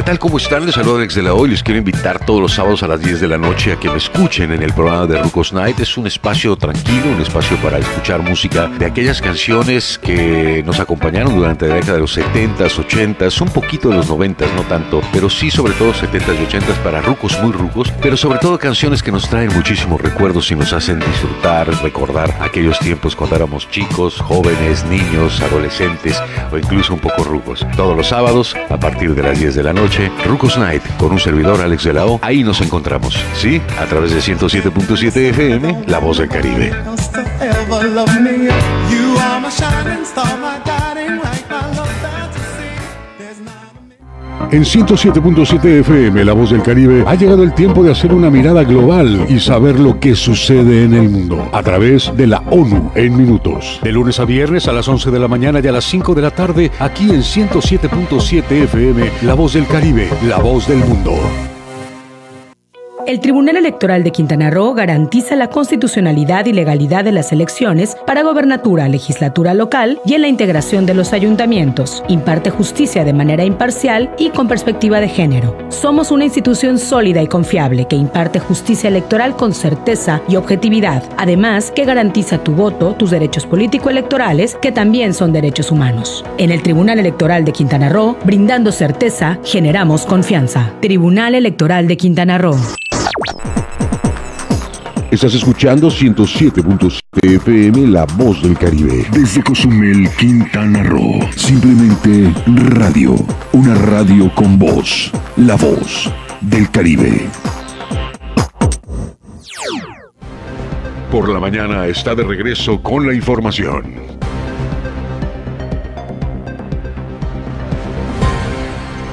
¿Qué tal? ¿Cómo están? Les saludo Alex de la Hoy. Les quiero invitar todos los sábados a las 10 de la noche a que me escuchen en el programa de Rucos Night. Es un espacio tranquilo, un espacio para escuchar música de aquellas canciones que nos acompañaron durante la década de los 70s, 80s, un poquito de los 90s, no tanto, pero sí sobre todo 70s y 80s para rucos muy rucos, pero sobre todo canciones que nos traen muchísimos recuerdos y nos hacen disfrutar, recordar aquellos tiempos cuando éramos chicos, jóvenes, niños, adolescentes o incluso un poco rucos. Todos los sábados a partir de las 10 de la noche Rucos Night, con un servidor Alex de la O. Ahí nos encontramos, ¿sí? A través de 107.7 FM, La Voz del Caribe. En 107.7 FM, La Voz del Caribe, ha llegado el tiempo de hacer una mirada global y saber lo que sucede en el mundo a través de la ONU en minutos. De lunes a viernes a las 11 de la mañana y a las 5 de la tarde, aquí en 107.7 FM, La Voz del Caribe, La Voz del Mundo. El Tribunal Electoral de Quintana Roo garantiza la constitucionalidad y legalidad de las elecciones para gobernatura, legislatura local y en la integración de los ayuntamientos. Imparte justicia de manera imparcial y con perspectiva de género. Somos una institución sólida y confiable que imparte justicia electoral con certeza y objetividad, además que garantiza tu voto, tus derechos político-electorales, que también son derechos humanos. En el Tribunal Electoral de Quintana Roo, brindando certeza, generamos confianza. Tribunal Electoral de Quintana Roo. Estás escuchando 107.7 FM La Voz del Caribe. Desde Cozumel, Quintana Roo. Simplemente radio. Una radio con voz. La Voz del Caribe. Por la mañana está de regreso con la información.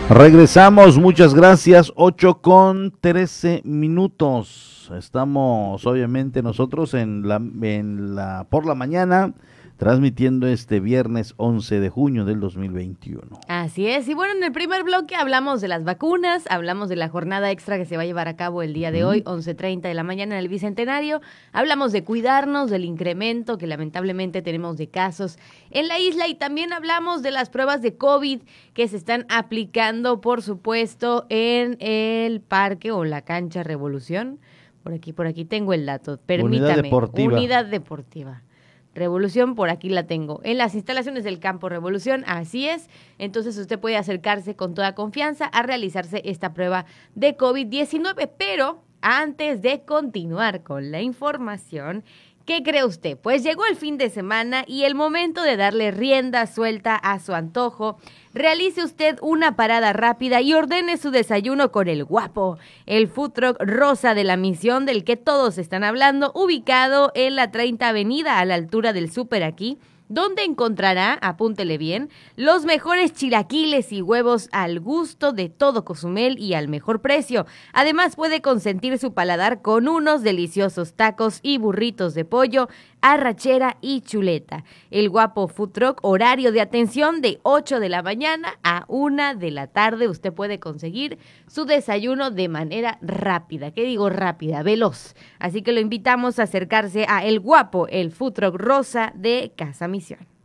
Regresamos, muchas gracias. 8 con 13 minutos. Estamos obviamente nosotros en la, en la por la mañana transmitiendo este viernes 11 de junio del 2021. Así es, y bueno, en el primer bloque hablamos de las vacunas, hablamos de la jornada extra que se va a llevar a cabo el día de hoy, 11.30 de la mañana en el Bicentenario, hablamos de cuidarnos, del incremento que lamentablemente tenemos de casos en la isla y también hablamos de las pruebas de COVID que se están aplicando, por supuesto, en el parque o la cancha Revolución por aquí, por aquí tengo el dato. Permítame. Unidad deportiva. Unidad deportiva. Revolución, por aquí la tengo. En las instalaciones del campo Revolución, así es. Entonces usted puede acercarse con toda confianza a realizarse esta prueba de COVID-19. Pero antes de continuar con la información, ¿Qué cree usted? Pues llegó el fin de semana y el momento de darle rienda suelta a su antojo. Realice usted una parada rápida y ordene su desayuno con el guapo, el food truck rosa de la misión del que todos están hablando, ubicado en la 30 Avenida a la altura del súper aquí donde encontrará, apúntele bien, los mejores chilaquiles y huevos al gusto de todo Cozumel y al mejor precio. Además puede consentir su paladar con unos deliciosos tacos y burritos de pollo arrachera y chuleta. El guapo food truck, horario de atención de 8 de la mañana a 1 de la tarde. Usted puede conseguir su desayuno de manera rápida. ¿Qué digo rápida? Veloz. Así que lo invitamos a acercarse a El Guapo, el food truck rosa de Casa Misión.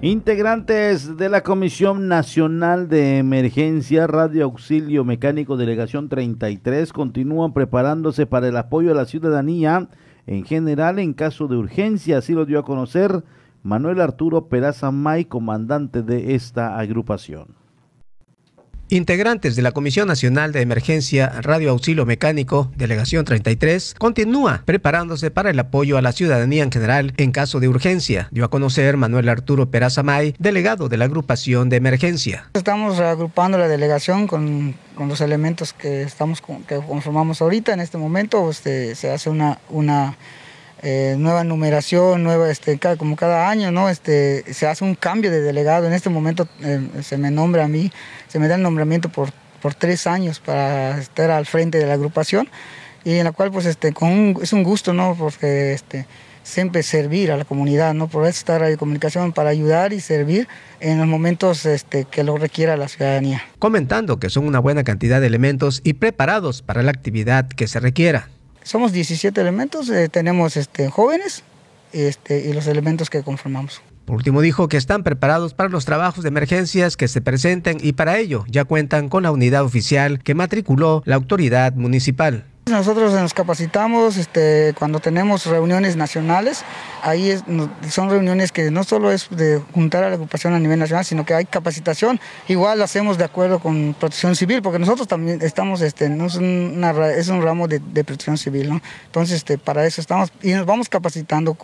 Integrantes de la Comisión Nacional de Emergencia Radio Auxilio Mecánico Delegación 33 continúan preparándose para el apoyo a la ciudadanía en general en caso de urgencia, así lo dio a conocer Manuel Arturo Peraza May, comandante de esta agrupación. Integrantes de la Comisión Nacional de Emergencia Radio Auxilio Mecánico, Delegación 33, continúa preparándose para el apoyo a la ciudadanía en general en caso de urgencia, dio a conocer Manuel Arturo Perazamay, delegado de la agrupación de emergencia. Estamos agrupando la delegación con, los elementos que, estamos, que conformamos ahorita. En este momento este, se hace una, una eh, nueva numeración, nueva, este, como cada año, ¿no? Este, se hace un cambio de delegado. En este momento eh, se me nombra a mí, se me da el nombramiento por, por tres años para estar al frente de la agrupación y en la cual pues este, con es un gusto, ¿no? Porque este, siempre servir a la comunidad, ¿no? Por eso está Comunicación, para ayudar y servir en los momentos este, que lo requiera la ciudadanía. Comentando que son una buena cantidad de elementos y preparados para la actividad que se requiera. Somos 17 elementos, eh, tenemos este, jóvenes este, y los elementos que conformamos. Por último dijo que están preparados para los trabajos de emergencias que se presenten y para ello ya cuentan con la unidad oficial que matriculó la autoridad municipal. Nosotros nos capacitamos este, cuando tenemos reuniones nacionales, ahí son reuniones que no solo es de juntar a la ocupación a nivel nacional, sino que hay capacitación, igual lo hacemos de acuerdo con protección civil, porque nosotros también estamos, este, no es, es un ramo de, protección civil, ¿no? Entonces, este, para eso estamos y nos vamos capacitando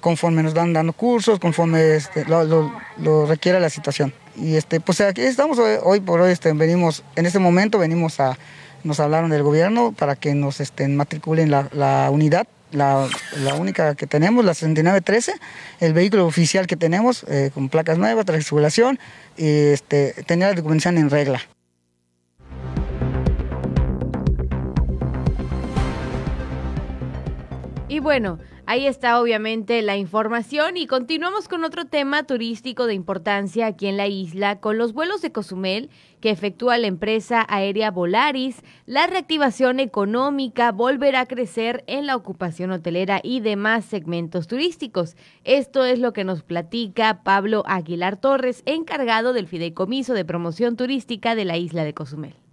conforme nos van dando cursos, conforme este, lo, requiere la situación. Y este, pues aquí estamos hoy, por hoy, este, venimos, en este momento venimos a nos hablaron del gobierno para que nos estén matriculen la, unidad, la, única que tenemos, la 6913, el vehículo oficial que tenemos, eh, con placas nuevas, circulación y este, tener la documentación en regla. Y bueno, Ahí está obviamente la información y continuamos con otro tema turístico de importancia aquí en la isla, con los vuelos de Cozumel que efectúa la empresa aérea Volaris. La reactivación económica volverá a crecer en la ocupación hotelera y demás segmentos turísticos. Esto es lo que nos platica Pablo Aguilar Torres, encargado del Fideicomiso de Promoción Turística de la isla de Cozumel.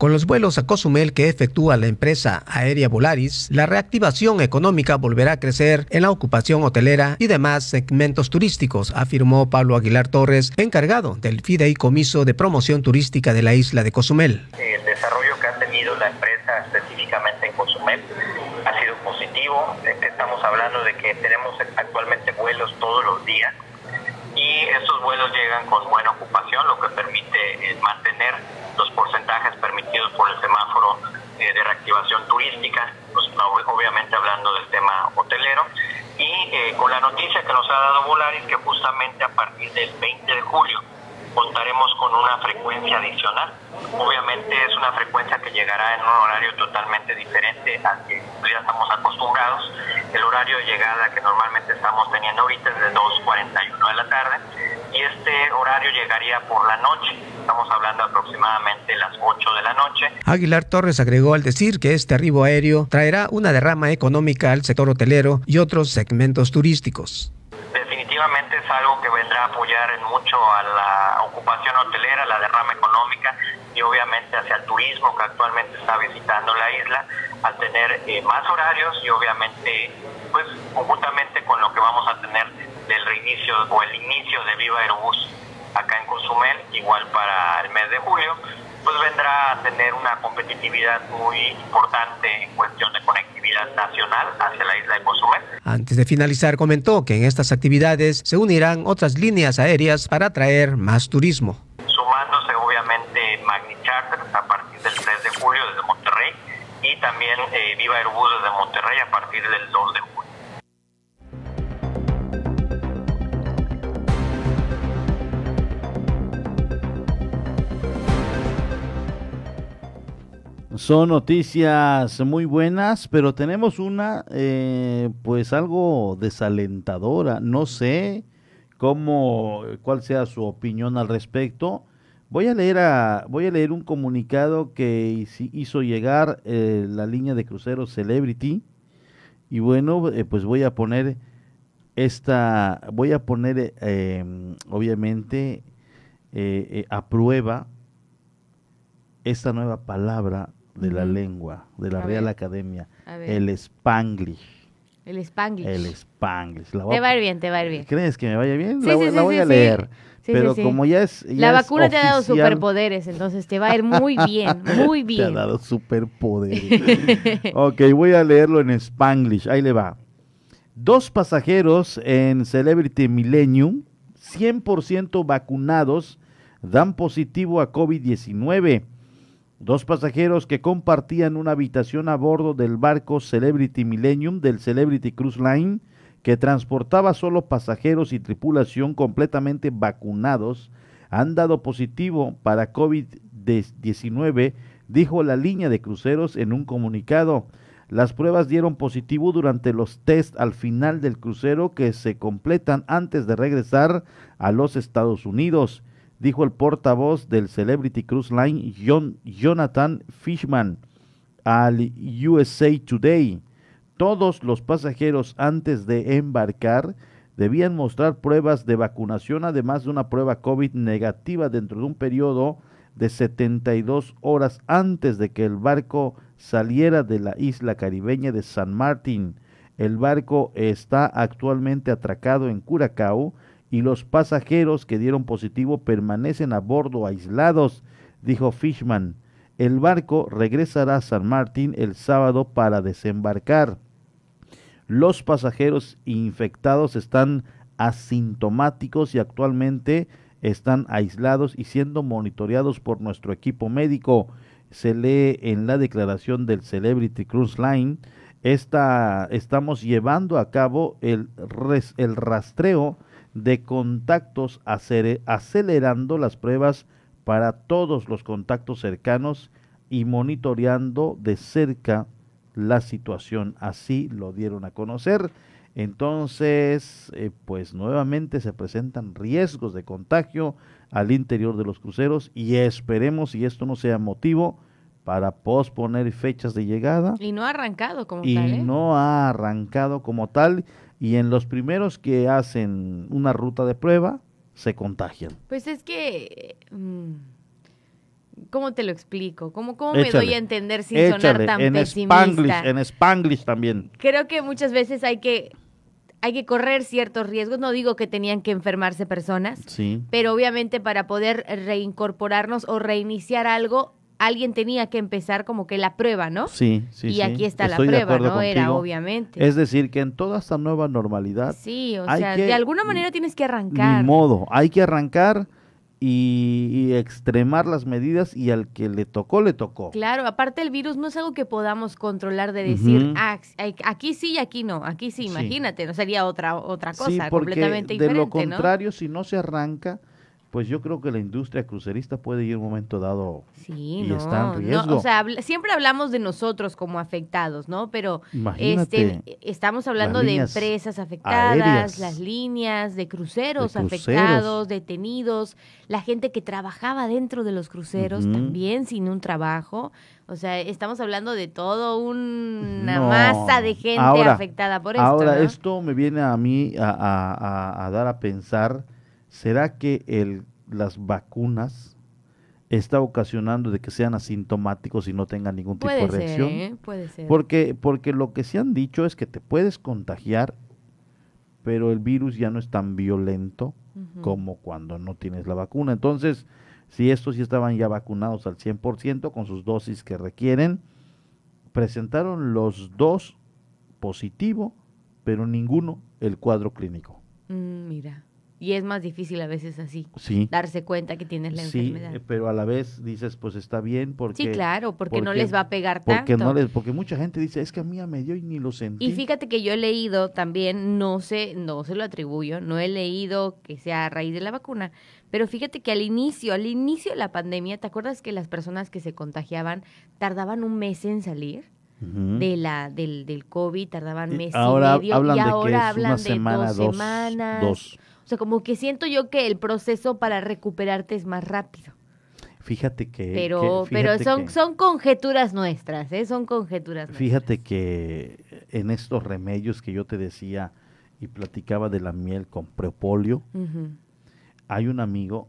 Con los vuelos a Cozumel que efectúa la empresa aérea Volaris, la reactivación económica volverá a crecer en la ocupación hotelera y demás segmentos turísticos, afirmó Pablo Aguilar Torres, encargado del Fideicomiso de Promoción Turística de la isla de Cozumel. El desarrollo que ha tenido la empresa específicamente en Cozumel ha sido positivo. Estamos hablando de que tenemos actualmente vuelos todos los días y estos vuelos llegan con buena ocupación, lo que permite eh, mantener los porcentajes permitidos por el semáforo eh, de reactivación turística, pues, obviamente hablando del tema hotelero, y eh, con la noticia que nos ha dado Volaris que justamente a partir del 20 de julio contaremos con una frecuencia adicional. Obviamente es una frecuencia que llegará en un horario totalmente diferente al que ya estamos acostumbrados. El horario de llegada que normalmente estamos teniendo ahorita es de 2.41 de la tarde y este horario llegaría por la noche. Estamos hablando aproximadamente las 8 de la noche. Aguilar Torres agregó al decir que este arribo aéreo traerá una derrama económica al sector hotelero y otros segmentos turísticos definitivamente es algo que vendrá a apoyar en mucho a la ocupación hotelera, la derrama económica y obviamente hacia el turismo que actualmente está visitando la isla, al tener eh, más horarios y obviamente pues conjuntamente con lo que vamos a tener del reinicio o el inicio de Viva Aerobús acá en Cozumel, igual para el mes de julio, pues vendrá a tener una competitividad muy importante en cuestión de conectividad nacional hacia la isla de Cozumel. Antes de finalizar, comentó que en estas actividades se unirán otras líneas aéreas para atraer más turismo. Sumándose obviamente Magni Charter a partir del 3 de julio desde Monterrey y también eh, Viva Aerobús desde Monterrey a partir del 2 de julio. Son noticias muy buenas, pero tenemos una, eh, pues algo desalentadora. No sé cómo, cuál sea su opinión al respecto. Voy a leer a, voy a leer un comunicado que hizo llegar eh, la línea de cruceros Celebrity y bueno, eh, pues voy a poner esta, voy a poner obviamente a prueba esta nueva palabra de la lengua, de la Real Academia. El Spanglish. El Spanglish. El Spanglish. te va a ir bien, te va a ir bien. ¿Crees que me vaya bien? la, voy a leer. Pero como ya es. la vacuna te ha dado superpoderes, entonces te va a ir muy bien, muy bien. te ha dado superpoderes. ok, voy a leerlo en Spanglish. Ahí le va. Dos pasajeros en Celebrity Millennium, 100% vacunados, dan positivo a COVID-19. Dos pasajeros que compartían una habitación a bordo del barco Celebrity Millennium del Celebrity Cruise Line, que transportaba solo pasajeros y tripulación completamente vacunados, han dado positivo para COVID-19, dijo la línea de cruceros en un comunicado. Las pruebas dieron positivo durante los test al final del crucero que se completan antes de regresar a los Estados Unidos dijo el portavoz del Celebrity Cruise Line, Jonathan Fishman, al USA Today. Todos los pasajeros antes de embarcar debían mostrar pruebas de vacunación, además de una prueba COVID negativa dentro de un periodo de 72 horas antes de que el barco saliera de la isla caribeña de San Martín. El barco está actualmente atracado en Curacao y los pasajeros que dieron positivo permanecen a bordo aislados, dijo Fishman. El barco regresará a San Martín el sábado para desembarcar. Los pasajeros infectados están asintomáticos y actualmente están aislados y siendo monitoreados por nuestro equipo médico. Se lee en la declaración del Celebrity Cruise Line. Esta, estamos llevando a cabo el, el rastreo de contactos acelerando las pruebas para todos los contactos cercanos y monitoreando de cerca la situación. Así lo dieron a conocer. Entonces, eh, pues nuevamente se presentan riesgos de contagio al interior de los cruceros y esperemos, y esto no sea motivo, para posponer fechas de llegada. Y no ha arrancado como y tal. Y ¿eh? no ha arrancado como tal y en los primeros que hacen una ruta de prueba se contagian. Pues es que, mm, ¿cómo te lo explico? ¿Cómo, cómo me doy a entender sin sonar tan en pesimista? Spanglish, en Spanglish también. Creo que muchas veces hay que hay que correr ciertos riesgos. No digo que tenían que enfermarse personas, sí. pero obviamente para poder reincorporarnos o reiniciar algo alguien tenía que empezar como que la prueba, ¿no? Sí, sí. Y aquí está la prueba, ¿no? Era obviamente. Es decir, que en toda esta nueva normalidad. Sí, o sea, de alguna manera tienes que arrancar. Ni modo, hay que arrancar y, extremar las medidas y al que le tocó, le tocó. Claro, aparte el virus no es algo que podamos controlar de decir, ah, aquí sí y aquí no, aquí sí, imagínate, no sería otra otra cosa, sí, completamente diferente. De lo contrario, si no se arranca, pues yo creo que la industria crucerista puede ir un momento dado sí, y no, está en riesgo. No, o sea, siempre hablamos de nosotros como afectados, ¿no? Pero este, estamos hablando de empresas afectadas, las líneas, de cruceros, afectados, detenidos, la gente que trabajaba dentro de los cruceros también sin un trabajo. O sea, estamos hablando de todo una masa de gente afectada por esto. Ahora, esto me viene a mí a dar a pensar ¿será que el, las vacunas está ocasionando de que sean asintomáticos y no tengan ningún tipo de reacción? ¿eh? Puede ser. Porque, porque lo que se han dicho es que te puedes contagiar, pero el virus ya no es tan violento como cuando no tienes la vacuna. Entonces, si estos sí estaban ya vacunados al 100% con sus dosis que requieren, presentaron los dos positivo, pero ninguno el cuadro clínico. Mm, mira. Y es más difícil a veces así, darse cuenta que tienes la enfermedad. Sí, pero a la vez dices, pues está bien porque... Sí, claro, porque, no les va a pegar porque tanto. No les, porque mucha gente dice, es que a mí me dio y ni lo sentí. Y fíjate que yo he leído también, no sé, no se lo atribuyo, no he leído que sea a raíz de la vacuna, pero fíjate que al inicio, al inicio de la pandemia, ¿te acuerdas que las personas que se contagiaban tardaban un mes en salir? de la del, del COVID tardaban mes ahora y medio hablan y de ahora hablan de dos, semanas dos sea, como que siento yo que el proceso para recuperarte es más rápido. Fíjate que... Pero, pero son, son conjeturas nuestras, ¿eh? Son conjeturas Fíjate que en estos remedios que yo te decía y platicaba de la miel con preopolio, hay un amigo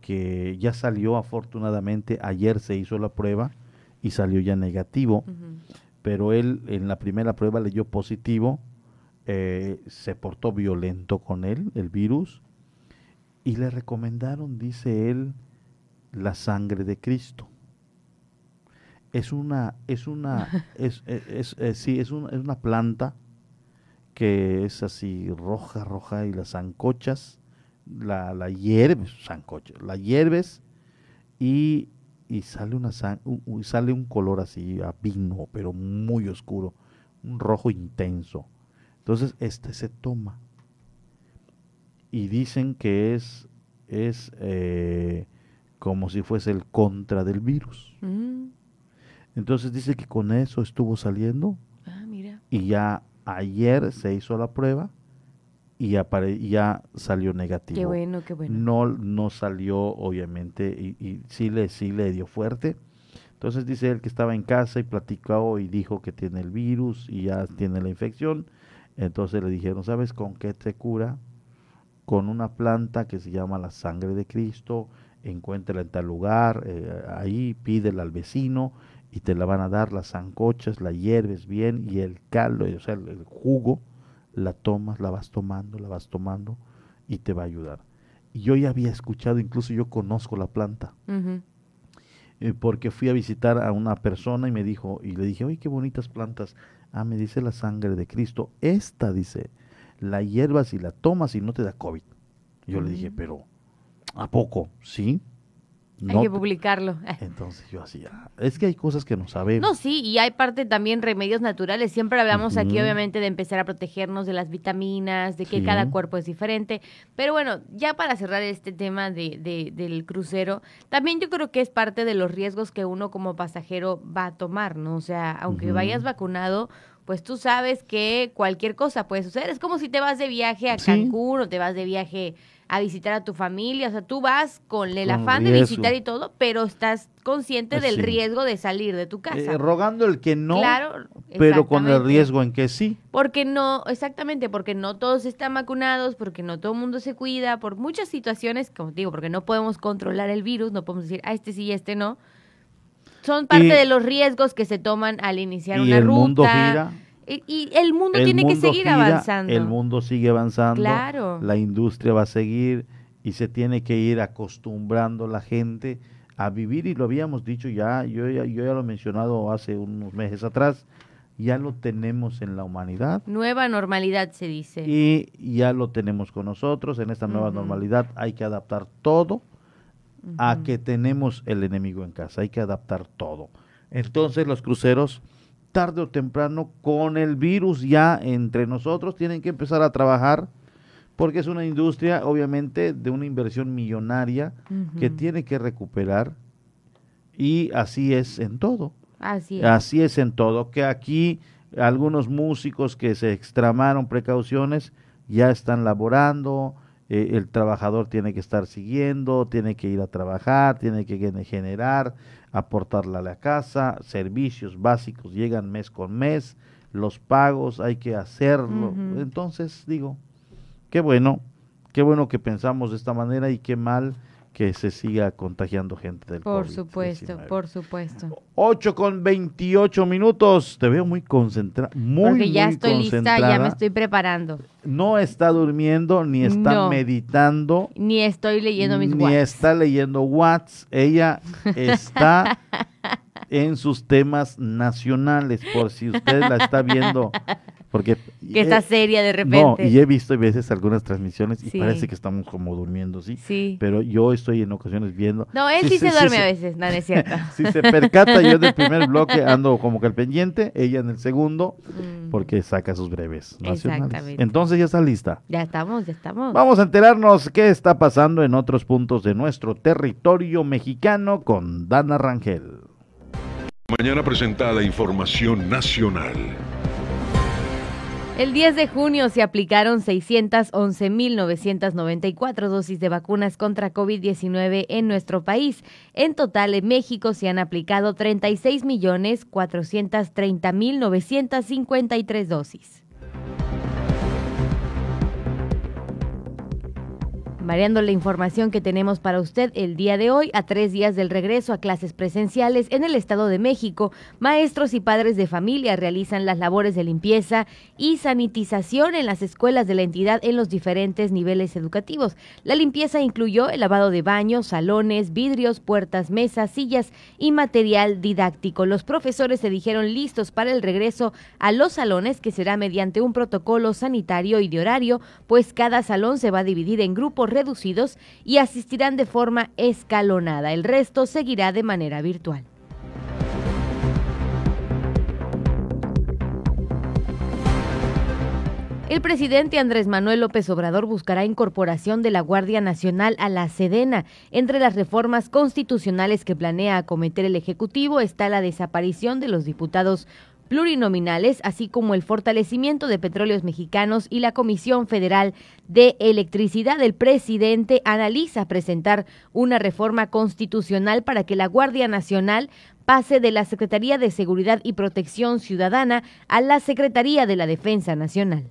que ya salió afortunadamente, ayer se hizo la prueba y salió ya negativo, pero él en la primera prueba le dio positivo, eh, se portó violento con él, el virus, y le recomendaron, dice él, la sangre de Cristo. Es una, es una, es, es, es, sí, es una, es una planta que es así roja, roja, y las zancochas, la, la hierves, zancochas, la hierves y, y sale, una sale un color así a vino, pero muy oscuro, un rojo intenso. Entonces este se toma y dicen que es, es eh, como si fuese el contra del virus. Mm. Entonces dice que con eso estuvo saliendo ah, y ya ayer se hizo la prueba y ya, ya salió negativo. Qué bueno, qué bueno. No, no salió, obviamente, y, y, sí, le, sí le dio fuerte. Entonces dice él que estaba en casa y platicó y dijo que tiene el virus y ya tiene la infección. Entonces le dijeron, ¿sabes con qué te cura? Con una planta que se llama la sangre de Cristo, encuéntrala en tal lugar, eh, ahí pídela al vecino y te la van a dar las zancochas, la hierves bien y el caldo, o sea, el, jugo, la tomas, la vas tomando, la vas tomando y te va a ayudar. Y yo ya había escuchado, incluso yo conozco la planta, eh, porque fui a visitar a una persona y me dijo, y le dije, oye, qué bonitas plantas. Ah, me dice la sangre de Cristo. Esta, dice, la hierbas y la tomas y no te da COVID. Yo le dije, pero, ¿a poco? Sí. Hay que publicarlo. Entonces yo hacía, es que hay cosas que no sabemos. No, sí, y hay parte también remedios naturales. Siempre hablamos aquí obviamente de empezar a protegernos de las vitaminas, de que cada cuerpo es diferente. Pero bueno, ya para cerrar este tema de, de, del crucero, también yo creo que es parte de los riesgos que uno como pasajero va a tomar, ¿no? O sea, aunque vayas vacunado, pues tú sabes que cualquier cosa puede suceder. Es como si te vas de viaje a Cancún o te vas de viaje a visitar a tu familia, o sea, tú vas con el afán de visitar y todo, pero estás consciente del riesgo de salir de tu casa. Eh, rogando el que no, claro, pero con el riesgo en que sí. Porque no, exactamente, porque no todos están vacunados, porque no todo el mundo se cuida, por muchas situaciones, como digo, porque no podemos controlar el virus, no podemos decir, a ah, este sí y este no. Son parte de los riesgos que se toman al iniciar una el ruta. Mundo gira y, el mundo tiene que seguir avanzando. El mundo sigue avanzando. Claro. La industria va a seguir y se tiene que ir acostumbrando la gente a vivir y lo habíamos dicho ya, yo ya, yo ya lo he mencionado hace unos meses atrás, ya lo tenemos en la humanidad. Nueva normalidad se dice. Y ya lo tenemos con nosotros, en esta nueva normalidad hay que adaptar todo a que tenemos el enemigo en casa, hay que adaptar todo. Entonces los cruceros tarde o temprano con el virus ya entre nosotros tienen que empezar a trabajar porque es una industria obviamente de una inversión millonaria que tiene que recuperar y así es en todo. Así es. Así es en todo, que aquí algunos músicos que se extramaron precauciones ya están laborando, eh, el trabajador tiene que estar siguiendo, tiene que ir a trabajar, tiene que generar, aportarle a la casa, servicios básicos llegan mes con mes, los pagos hay que hacerlo. Entonces digo, qué bueno, qué bueno que pensamos de esta manera y qué mal que se siga contagiando gente del Por supuesto, por supuesto. 8 con 28 minutos. Te veo muy concentrada. Muy, Porque ya estoy lista, ya me estoy preparando. No está durmiendo, ni está meditando. Ni estoy leyendo mis Ni está leyendo Watts. Ella está en sus temas nacionales, por si usted la está viendo porque que está seria de repente. No, y he visto a veces algunas transmisiones y parece que estamos como durmiendo, ¿sí? Sí. Pero yo estoy en ocasiones viendo. No, él sí, se, duerme a veces, no, es cierto. si se percata, yo del primer bloque ando como que al pendiente, ella en el segundo, mm. porque saca sus breves nacionales. Exactamente. Entonces ya está lista. Ya estamos, ya estamos. Vamos a enterarnos qué está pasando en otros puntos de nuestro territorio mexicano con Dana Rangel. Mañana presentada información nacional. El 10 de junio se aplicaron 611.994 dosis de vacunas contra COVID-19 en nuestro país. En total, en México se han aplicado 36.430.953 dosis. Variando la información que tenemos para usted el día de hoy, a tres días del regreso a clases presenciales en el Estado de México, maestros y padres de familia realizan las labores de limpieza y sanitización en las escuelas de la entidad en los diferentes niveles educativos. La limpieza incluyó el lavado de baños, salones, vidrios, puertas, mesas, sillas y material didáctico. Los profesores se dijeron listos para el regreso a los salones, que será mediante un protocolo sanitario y de horario, pues cada salón se va a dividir en grupos reducidos y asistirán de forma escalonada. El resto seguirá de manera virtual. El presidente Andrés Manuel López Obrador buscará incorporación de la Guardia Nacional a la Sedena. Entre las reformas constitucionales que planea acometer el Ejecutivo está la desaparición de los diputados plurinominales, así como el fortalecimiento de petróleos mexicanos y la Comisión Federal de Electricidad. El presidente analiza presentar una reforma constitucional para que la Guardia Nacional pase de la Secretaría de Seguridad y Protección Ciudadana a la Secretaría de la Defensa Nacional.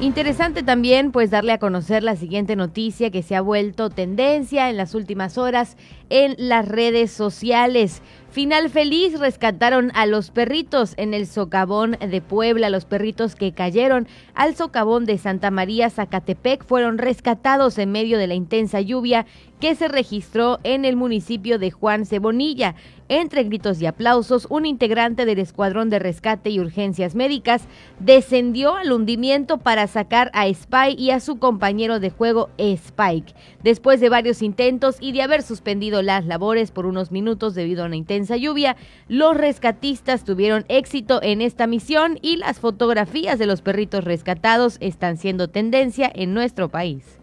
Interesante también pues darle a conocer la siguiente noticia que se ha vuelto tendencia en las últimas horas en las redes sociales. Final feliz, rescataron a los perritos en el socavón de Puebla. Los perritos que cayeron al socavón de Santa María Zacatepec fueron rescatados en medio de la intensa lluvia que se registró en el municipio de Juan Cebonilla. Entre gritos y aplausos, un integrante del Escuadrón de Rescate y Urgencias Médicas descendió al hundimiento para sacar a Spy y a su compañero de juego Spike. Después de varios intentos y de haber suspendido las labores por unos minutos debido a una intensa lluvia, los rescatistas tuvieron éxito en esta misión y las fotografías de los perritos rescatados están siendo tendencia en nuestro país.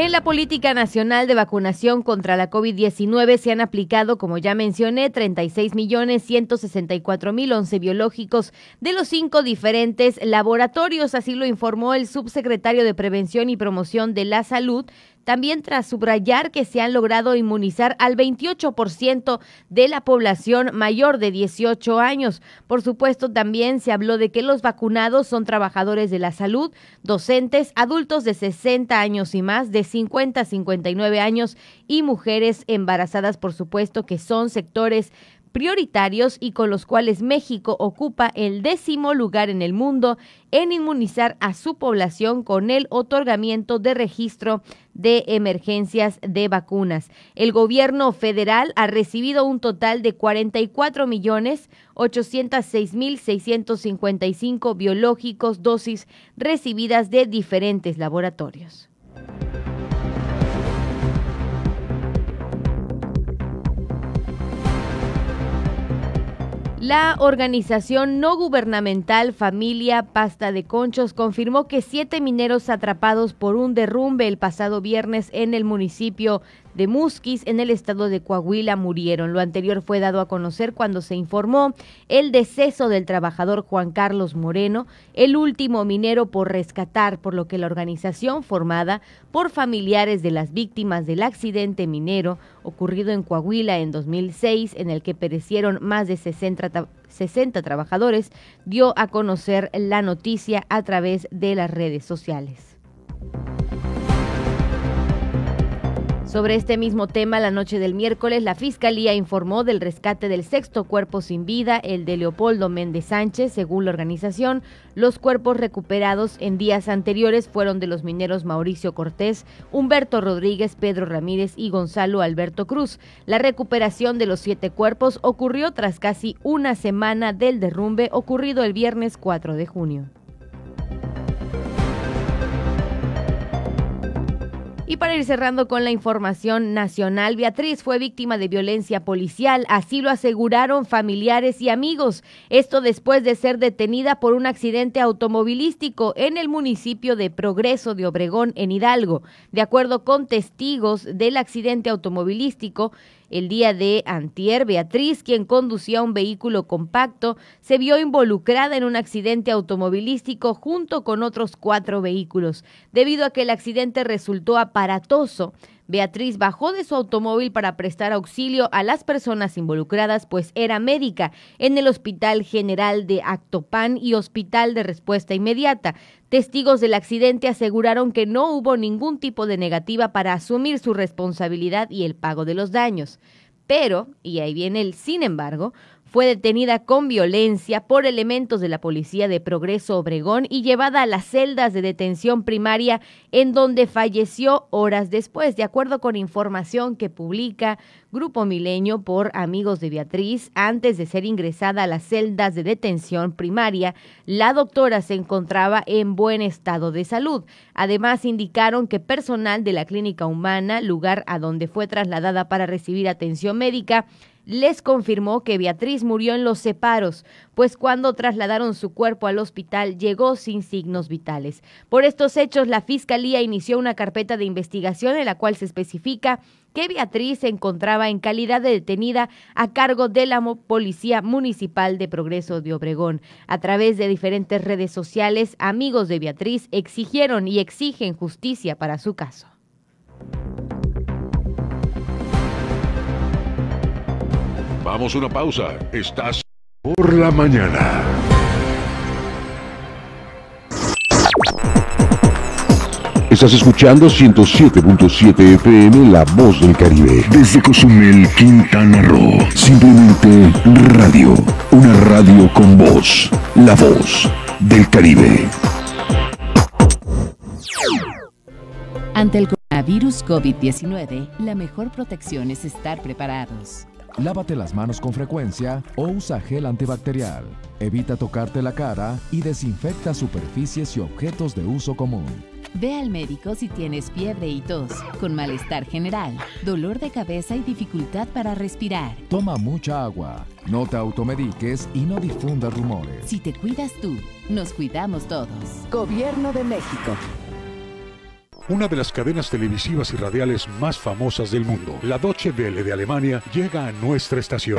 En la política nacional de vacunación contra la COVID-19 se han aplicado, como ya mencioné, 36 millones 164 mil 11 biológicos de los cinco diferentes laboratorios. Así lo informó el subsecretario de Prevención y Promoción de la Salud, también tras subrayar que se han logrado inmunizar al 28% de la población mayor de 18 años. Por supuesto, también se habló de que los vacunados son trabajadores de la salud, docentes, adultos de 60 años y más, de 50 a 59 años y mujeres embarazadas, por supuesto, que son sectores prioritarios y con los cuales México ocupa el décimo lugar en el mundo en inmunizar a su población con el otorgamiento de registro de emergencias de vacunas. El gobierno federal ha recibido un total de 44 millones 806 mil 655 biológicos dosis recibidas de diferentes laboratorios. La organización no gubernamental Familia Pasta de Conchos confirmó que siete mineros atrapados por un derrumbe el pasado viernes en el municipio de Musquis en el estado de Coahuila murieron. Lo anterior fue dado a conocer cuando se informó el deceso del trabajador Juan Carlos Moreno, el último minero por rescatar, por lo que la organización formada por familiares de las víctimas del accidente minero ocurrido en Coahuila en 2006, en el que perecieron más de 60, 60 trabajadores, dio a conocer la noticia a través de las redes sociales. Sobre este mismo tema, la noche del miércoles, la Fiscalía informó del rescate del sexto cuerpo sin vida, el de Leopoldo Méndez Sánchez. Según la organización, los cuerpos recuperados en días anteriores fueron de los mineros Mauricio Cortés, Humberto Rodríguez, Pedro Ramírez y Gonzalo Alberto Cruz. La recuperación de los siete cuerpos ocurrió tras casi una semana del derrumbe ocurrido el viernes 4 de junio. Y para ir cerrando con la información nacional, Beatriz fue víctima de violencia policial, así lo aseguraron familiares y amigos. Esto después de ser detenida por un accidente automovilístico en el municipio de Progreso de Obregón, en Hidalgo. De acuerdo con testigos del accidente automovilístico, el día de antier, Beatriz, quien conducía un vehículo compacto, se vio involucrada en un accidente automovilístico junto con otros cuatro vehículos. Debido a que el accidente resultó aparatoso, Beatriz bajó de su automóvil para prestar auxilio a las personas involucradas, pues era médica en el Hospital General de Actopan y Hospital de Respuesta Inmediata. Testigos del accidente aseguraron que no hubo ningún tipo de negativa para asumir su responsabilidad y el pago de los daños. Pero, y ahí viene el sin embargo, fue detenida con violencia por elementos de la Policía de Progreso Obregón y llevada a las celdas de detención primaria en donde falleció horas después, de acuerdo con información que publica Grupo Milenio por amigos de Beatriz. Antes de ser ingresada a las celdas de detención primaria, la doctora se encontraba en buen estado de salud. Además, indicaron que personal de la clínica humana, lugar a donde fue trasladada para recibir atención médica, les confirmó que Beatriz murió en los separos, pues cuando trasladaron su cuerpo al hospital llegó sin signos vitales. Por estos hechos, la Fiscalía inició una carpeta de investigación en la cual se especifica que Beatriz se encontraba en calidad de detenida a cargo de la Policía Municipal de Progreso de Obregón. A través de diferentes redes sociales, amigos de Beatriz exigieron y exigen justicia para su caso. Vamos a una pausa. Estás por la mañana. Estás escuchando 107.7 FM La Voz del Caribe. Desde Cozumel, Quintana Roo. Simplemente radio. Una radio con voz. La Voz del Caribe. Ante el coronavirus COVID-19, la mejor protección es estar preparados. Lávate las manos con frecuencia o usa gel antibacterial. Evita tocarte la cara y desinfecta superficies y objetos de uso común. Ve al médico si tienes fiebre y tos, con malestar general, dolor de cabeza y dificultad para respirar. Toma mucha agua, no te automediques y no difundas rumores. Si te cuidas tú, nos cuidamos todos. Gobierno de México una de las cadenas televisivas y radiales más famosas del mundo, la Deutsche Welle de Alemania, llega a nuestra estación.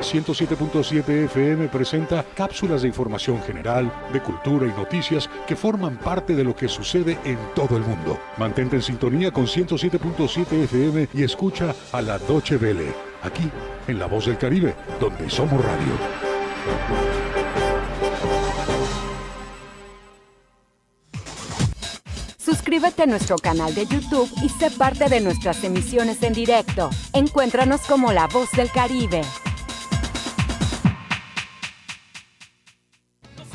107.7 FM presenta cápsulas de información general, de cultura y noticias que forman parte de lo que sucede en todo el mundo. Mantente en sintonía con 107.7 FM y escucha a la Deutsche Welle, aquí en La Voz del Caribe, donde somos radio. Suscríbete a nuestro canal de YouTube y sé parte de nuestras emisiones en directo. Encuéntranos como La Voz del Caribe.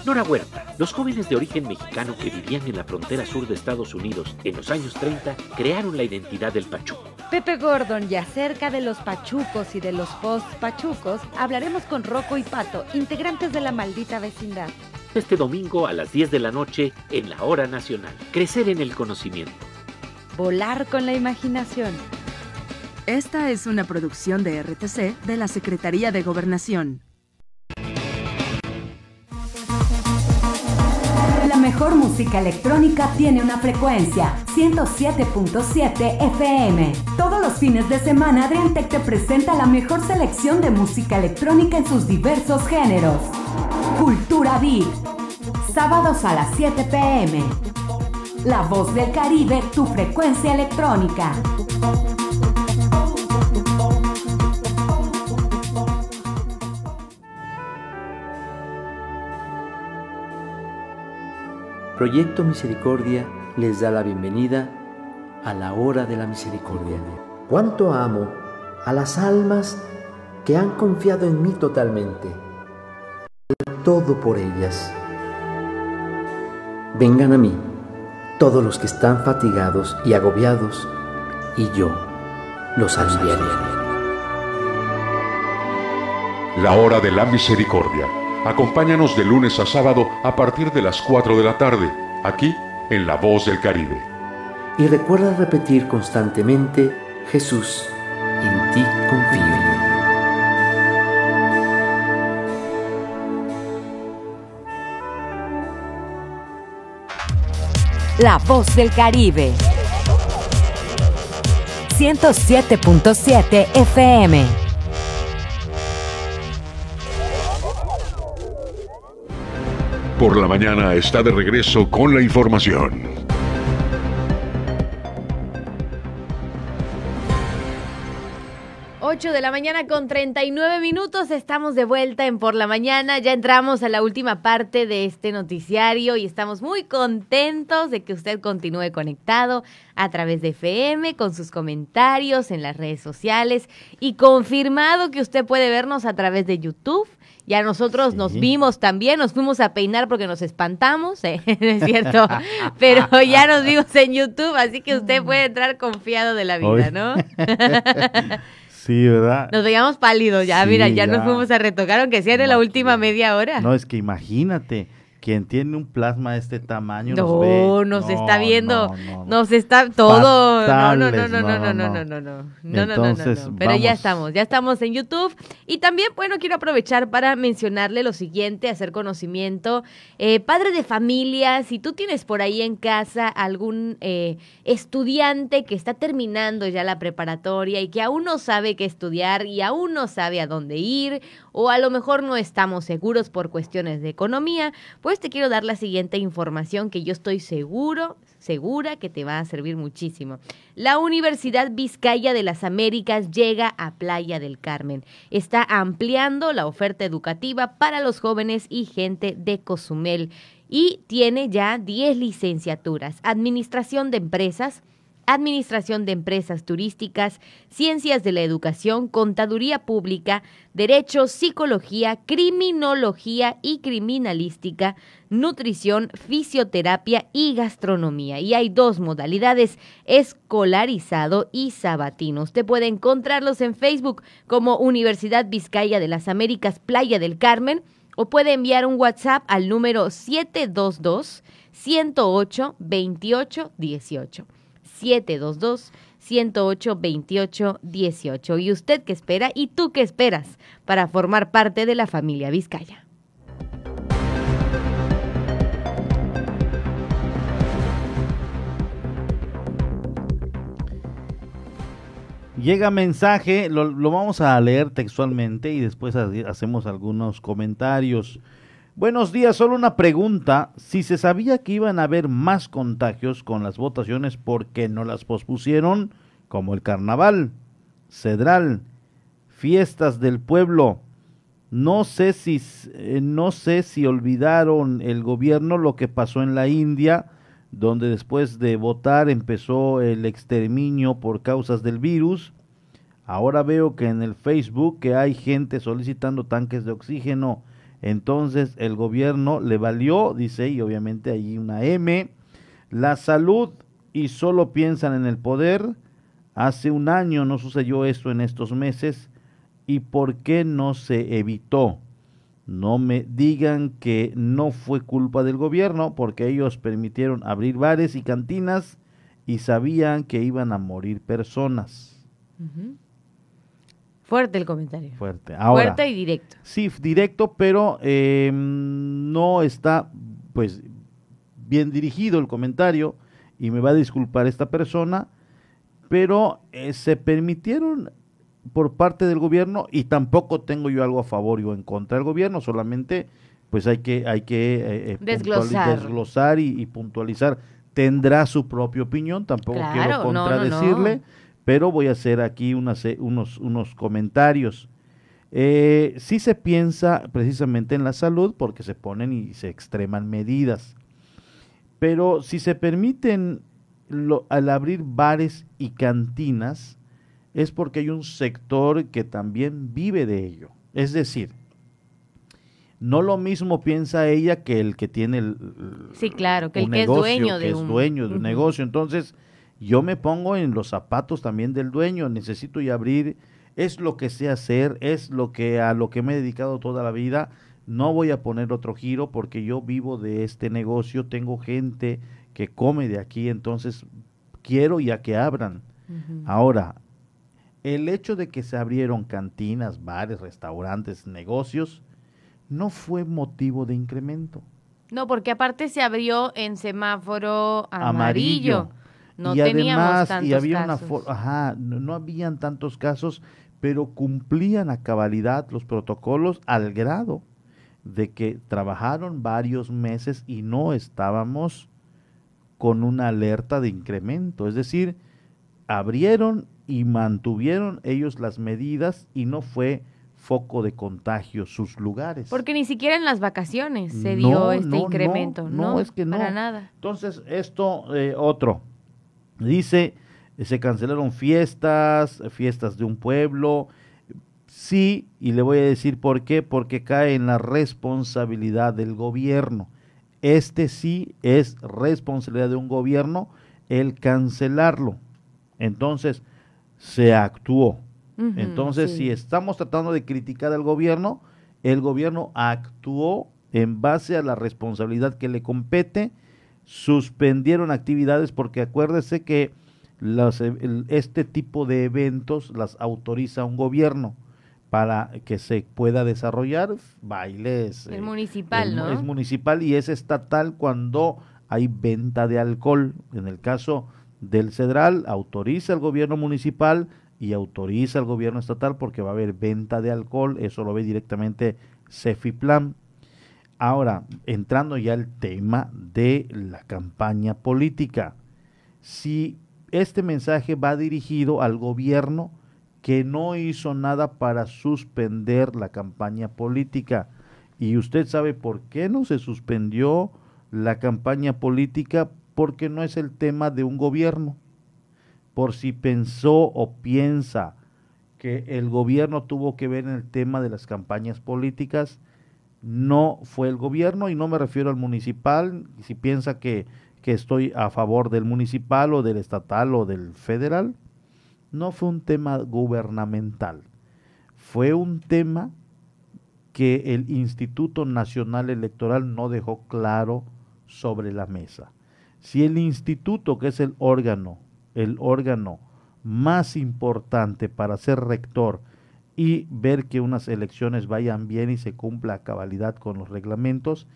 Nora Huerta, los jóvenes de origen mexicano que vivían en la frontera sur de Estados Unidos en los años 30 crearon la identidad del pachuco. Pepe Gordon y acerca de los pachucos y de los post-pachucos hablaremos con Rocco y Pato, integrantes de la maldita vecindad este domingo a las 10 de la noche en la Hora Nacional. Crecer en el conocimiento. Volar con la imaginación. Esta es una producción de RTC de la Secretaría de Gobernación. La mejor música electrónica tiene una frecuencia, 107.7 FM. Todos los fines de semana Adriantec te presenta la mejor selección de música electrónica en sus diversos géneros. Cultura Beat. Sábados a las 7 pm. La voz del Caribe, tu frecuencia electrónica. Proyecto Misericordia les da la bienvenida a la hora de la misericordia. Cuánto amo a las almas que han confiado en mí totalmente todo por ellas. Vengan a mí todos los que están fatigados y agobiados, y yo los aliviaré. La hora de la misericordia. Acompáñanos de lunes a sábado a partir de las 4 de la tarde, aquí en La Voz del Caribe. Y recuerda repetir constantemente, Jesús, en ti confío. La voz del Caribe. 107.7 FM. Por la mañana está de regreso con la información. 8 de la mañana con 39 minutos, estamos de vuelta en Por la Mañana, ya entramos a la última parte de este noticiario y estamos muy contentos de que usted continúe conectado a través de FM con sus comentarios en las redes sociales y confirmado que usted puede vernos a través de YouTube. Ya nosotros nos vimos también, nos fuimos a peinar porque nos espantamos, ¿eh? es cierto, pero ya nos vimos en YouTube, así que usted puede entrar confiado de la vida, ¿no? sí, ¿verdad? Nos veíamos pálidos ya, mira, ya, nos fuimos a retocar, aunque sea de la última media hora. No, es que imagínate, quien tiene un plasma de este tamaño no, nos ve. nos está viendo, nos está todo. no, no, no, no, no, no, no, no, no, no, no, no, no, Pero ya estamos, ya estamos en YouTube. Y también, bueno, quiero aprovechar para mencionarle lo siguiente, hacer conocimiento. Eh, padre de familia, si tú tienes por ahí en casa algún eh, estudiante que está terminando ya la preparatoria y que aún no sabe qué estudiar y aún no sabe a dónde ir, o a lo mejor no estamos seguros por cuestiones de economía, pues te quiero dar la siguiente información que yo estoy seguro, segura que te va a servir muchísimo. La Universidad Vizcaya de las Américas llega a Playa del Carmen. Está ampliando la oferta educativa para los jóvenes y gente de Cozumel y tiene ya 10 licenciaturas. Administración de empresas, Administración de Empresas Turísticas, Ciencias de la Educación, Contaduría Pública, Derecho, Psicología, Criminología y Criminalística, Nutrición, Fisioterapia y Gastronomía. Y hay dos modalidades, escolarizado y sabatino. Usted puede encontrarlos en Facebook como Universidad Vizcaya de las Américas Playa del Carmen o puede enviar un WhatsApp al número 722 108 28 18. 722 108 28 18. ¿Y usted qué espera? ¿Y tú qué esperas para formar parte de la familia Vizcaya? Llega mensaje, lo, lo, vamos a leer textualmente y después hacemos algunos comentarios. Buenos días, solo una pregunta. Si se sabía que iban a haber más contagios con las votaciones, ¿por qué no las pospusieron? Como el carnaval, cedral, fiestas del pueblo. No sé si eh, no sé si olvidaron el gobierno lo que pasó en la India, donde después de votar empezó el exterminio por causas del virus. Ahora veo que en el Facebook que hay gente solicitando tanques de oxígeno entonces el gobierno le valió, dice, y obviamente hay una M, la salud y solo piensan en el poder. Hace un año no sucedió esto en estos meses. ¿Y por qué no se evitó? No me digan que no fue culpa del gobierno, porque ellos permitieron abrir bares y cantinas y sabían que iban a morir personas. Fuerte el comentario. Fuerte. Fuerte y directo. Sí, directo, pero eh, no está, pues, bien dirigido el comentario y me va a disculpar esta persona, pero eh, se permitieron por parte del gobierno y tampoco tengo yo algo a favor o en contra del gobierno, solamente pues hay que hay que eh, desglosar, y, puntualizar. Tendrá su propia opinión, tampoco quiero contradecirle pero voy a hacer aquí unos, unos comentarios. Eh, sí se piensa precisamente en la salud porque se ponen y se extreman medidas, pero si se permiten al abrir bares y cantinas es porque hay un sector que también vive de ello. Es decir, no lo mismo piensa ella que el que tiene el sí claro que el que es dueño de es dueño de un negocio entonces yo me pongo en los zapatos también del dueño, necesito ya abrir, es lo que sé hacer, es lo que a lo que me he dedicado toda la vida, no voy a poner otro giro porque yo vivo de este negocio, tengo gente que come de aquí, entonces quiero ya que abran. Ahora, el hecho de que se abrieron cantinas, bares, restaurantes, negocios, no fue motivo de incremento. No, porque aparte se abrió en semáforo amarillo. No y teníamos además, tantos y había casos. Una ajá, no, no habían tantos casos, pero cumplían a cabalidad los protocolos al grado de que trabajaron varios meses y no estábamos con una alerta de incremento. Es decir, abrieron y mantuvieron ellos las medidas y no fue foco de contagio sus lugares. Porque ni siquiera en las vacaciones se dio este incremento, no, no, es que no. Para nada. Entonces, esto, eh, otro, dice, se cancelaron fiestas, fiestas de un pueblo, sí, y le voy a decir por qué, porque cae en la responsabilidad del gobierno. Este sí es responsabilidad de un gobierno el cancelarlo. Entonces, se actuó. Entonces, si estamos tratando de criticar al gobierno, el gobierno actuó en base a la responsabilidad que le compete, suspendieron actividades porque acuérdese que este tipo de eventos las autoriza un gobierno para que se pueda desarrollar bailes. El eh, municipal, ¿no? Es municipal y es estatal cuando hay venta de alcohol. En el caso del Cedral, autoriza el gobierno municipal y autoriza el gobierno estatal porque va a haber venta de alcohol, eso lo ve directamente Cefiplan. Ahora, entrando ya al tema de la campaña política. Si este mensaje va dirigido al gobierno que no hizo nada para suspender la campaña política. Y usted sabe por qué no se suspendió la campaña política, porque no es el tema de un gobierno por si pensó o piensa que el gobierno tuvo que ver en el tema de las campañas políticas, no fue el gobierno y no me refiero al municipal, si piensa que, que estoy a favor del municipal o del estatal o del federal, no fue un tema gubernamental, fue un tema que el Instituto Nacional Electoral no dejó claro sobre la mesa. Si el instituto, que es el órgano el órgano más importante para ser rector y ver que unas elecciones vayan bien y se cumpla a cabalidad con los reglamentos,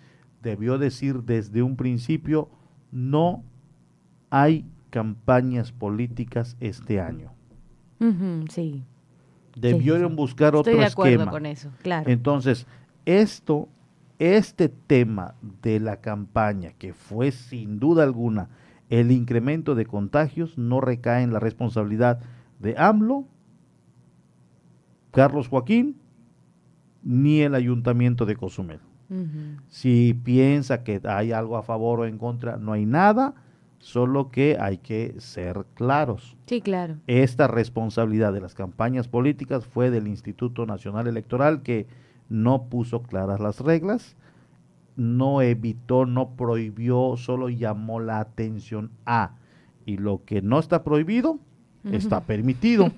debió decir desde un principio, no hay campañas políticas este año. sí. Debieron buscar otro Estoy de acuerdo con eso, claro. Entonces, esto, este tema de la campaña, que fue sin duda alguna el incremento de contagios no recae en la responsabilidad de AMLO, Carlos Joaquín, ni el ayuntamiento de Cozumel. Si piensa que hay algo a favor o en contra, no hay nada, solo que hay que ser claros. Sí, claro. Esta responsabilidad de las campañas políticas fue del Instituto Nacional Electoral que no puso claras las reglas no evitó, no prohibió, solo llamó la atención a. Y lo que no está prohibido, está permitido.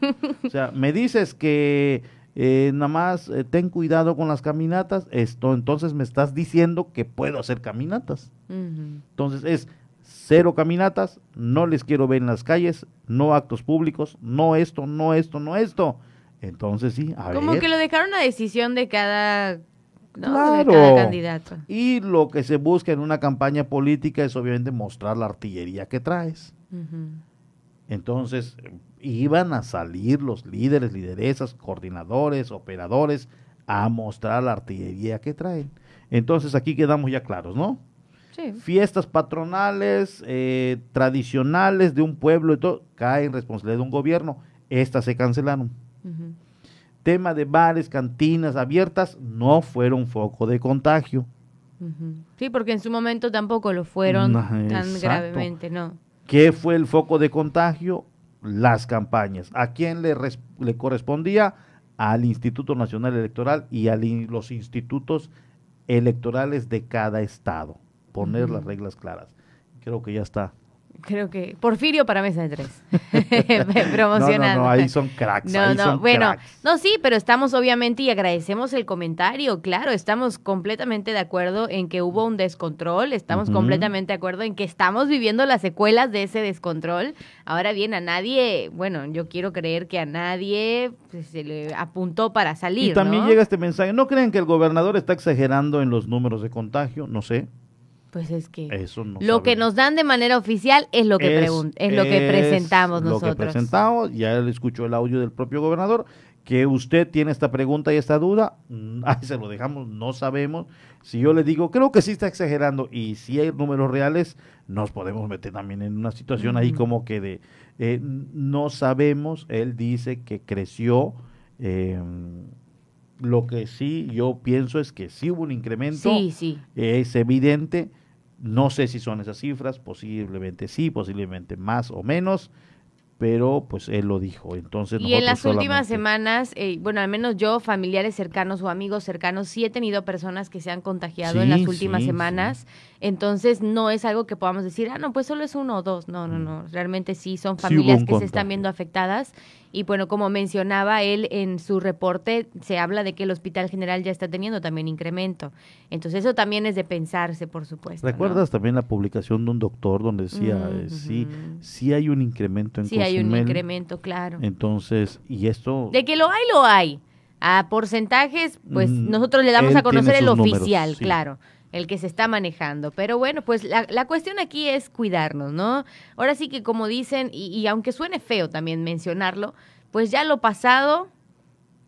o sea, me dices que eh, nada más eh, ten cuidado con las caminatas, esto entonces me estás diciendo que puedo hacer caminatas. Entonces es cero caminatas, no les quiero ver en las calles, no actos públicos, no esto, no esto, no esto. Entonces sí, a Como que lo dejaron a decisión de cada Claro. candidato. Y lo que se busca en una campaña política es obviamente mostrar la artillería que traes. Entonces, iban a salir los líderes, lideresas, coordinadores, operadores a mostrar la artillería que traen. Entonces, aquí quedamos ya claros, ¿no? Sí. Fiestas patronales, eh, tradicionales de un pueblo y todo, caen responsabilidad de un gobierno. Estas se cancelaron tema de bares, cantinas abiertas, no fueron foco de contagio. Sí, porque en su momento tampoco lo fueron tan gravemente, ¿no? ¿Qué fue el foco de contagio? Las campañas. ¿A quién le, le correspondía? Al Instituto Nacional Electoral y a los institutos electorales de cada estado. Poner las reglas claras. Creo que ya está creo que Porfirio para mesa de tres. Promocionando. No, no, ahí son cracks. No, no, bueno, no, sí, pero estamos obviamente y agradecemos el comentario. Claro, estamos completamente de acuerdo en que hubo un descontrol, estamos completamente de acuerdo en que estamos viviendo las secuelas de ese descontrol. Ahora bien, a nadie, bueno, yo quiero creer que a nadie pues, se le apuntó para salir. Y también llega este mensaje. ¿No creen que el gobernador está exagerando en los números de contagio? No sé. Pues es que lo que nos dan de manera oficial es lo que es, es lo que presentamos nosotros. Lo que presentamos, ya escuchó el audio del propio gobernador, que usted tiene esta pregunta y esta duda, mm, ahí se lo dejamos, no sabemos. Si yo le digo, creo que sí está exagerando y si hay números reales, nos podemos meter también en una situación ahí como que de, eh, no sabemos, él dice que creció, em, lo que sí yo pienso es que sí hubo un incremento, sí, sí. es evidente, no sé si son esas cifras, posiblemente sí, posiblemente más o menos, pero pues él lo dijo. Entonces y en las últimas semanas, eh, bueno, al menos yo, familiares cercanos o amigos cercanos, sí he tenido personas que se han contagiado en las últimas semanas. Entonces no es algo que podamos decir, ah, no, pues solo es uno o dos. No, no, no. Realmente sí son familias que se están viendo afectadas y bueno, como mencionaba él en su reporte, se habla de que el Hospital General ya está teniendo también incremento. Entonces eso también es de pensarse, por supuesto. ¿Recuerdas también la publicación de un doctor donde decía, eh, sí, sí hay un incremento en Sí hay un incremento, claro. Entonces, y esto... De que lo hay, lo hay. A porcentajes, pues mm, nosotros le damos a conocer el oficial, claro el que se está manejando. Pero bueno, pues la, cuestión aquí es cuidarnos, ¿no? Ahora sí que como dicen, y, y, aunque suene feo también mencionarlo, pues ya lo pasado,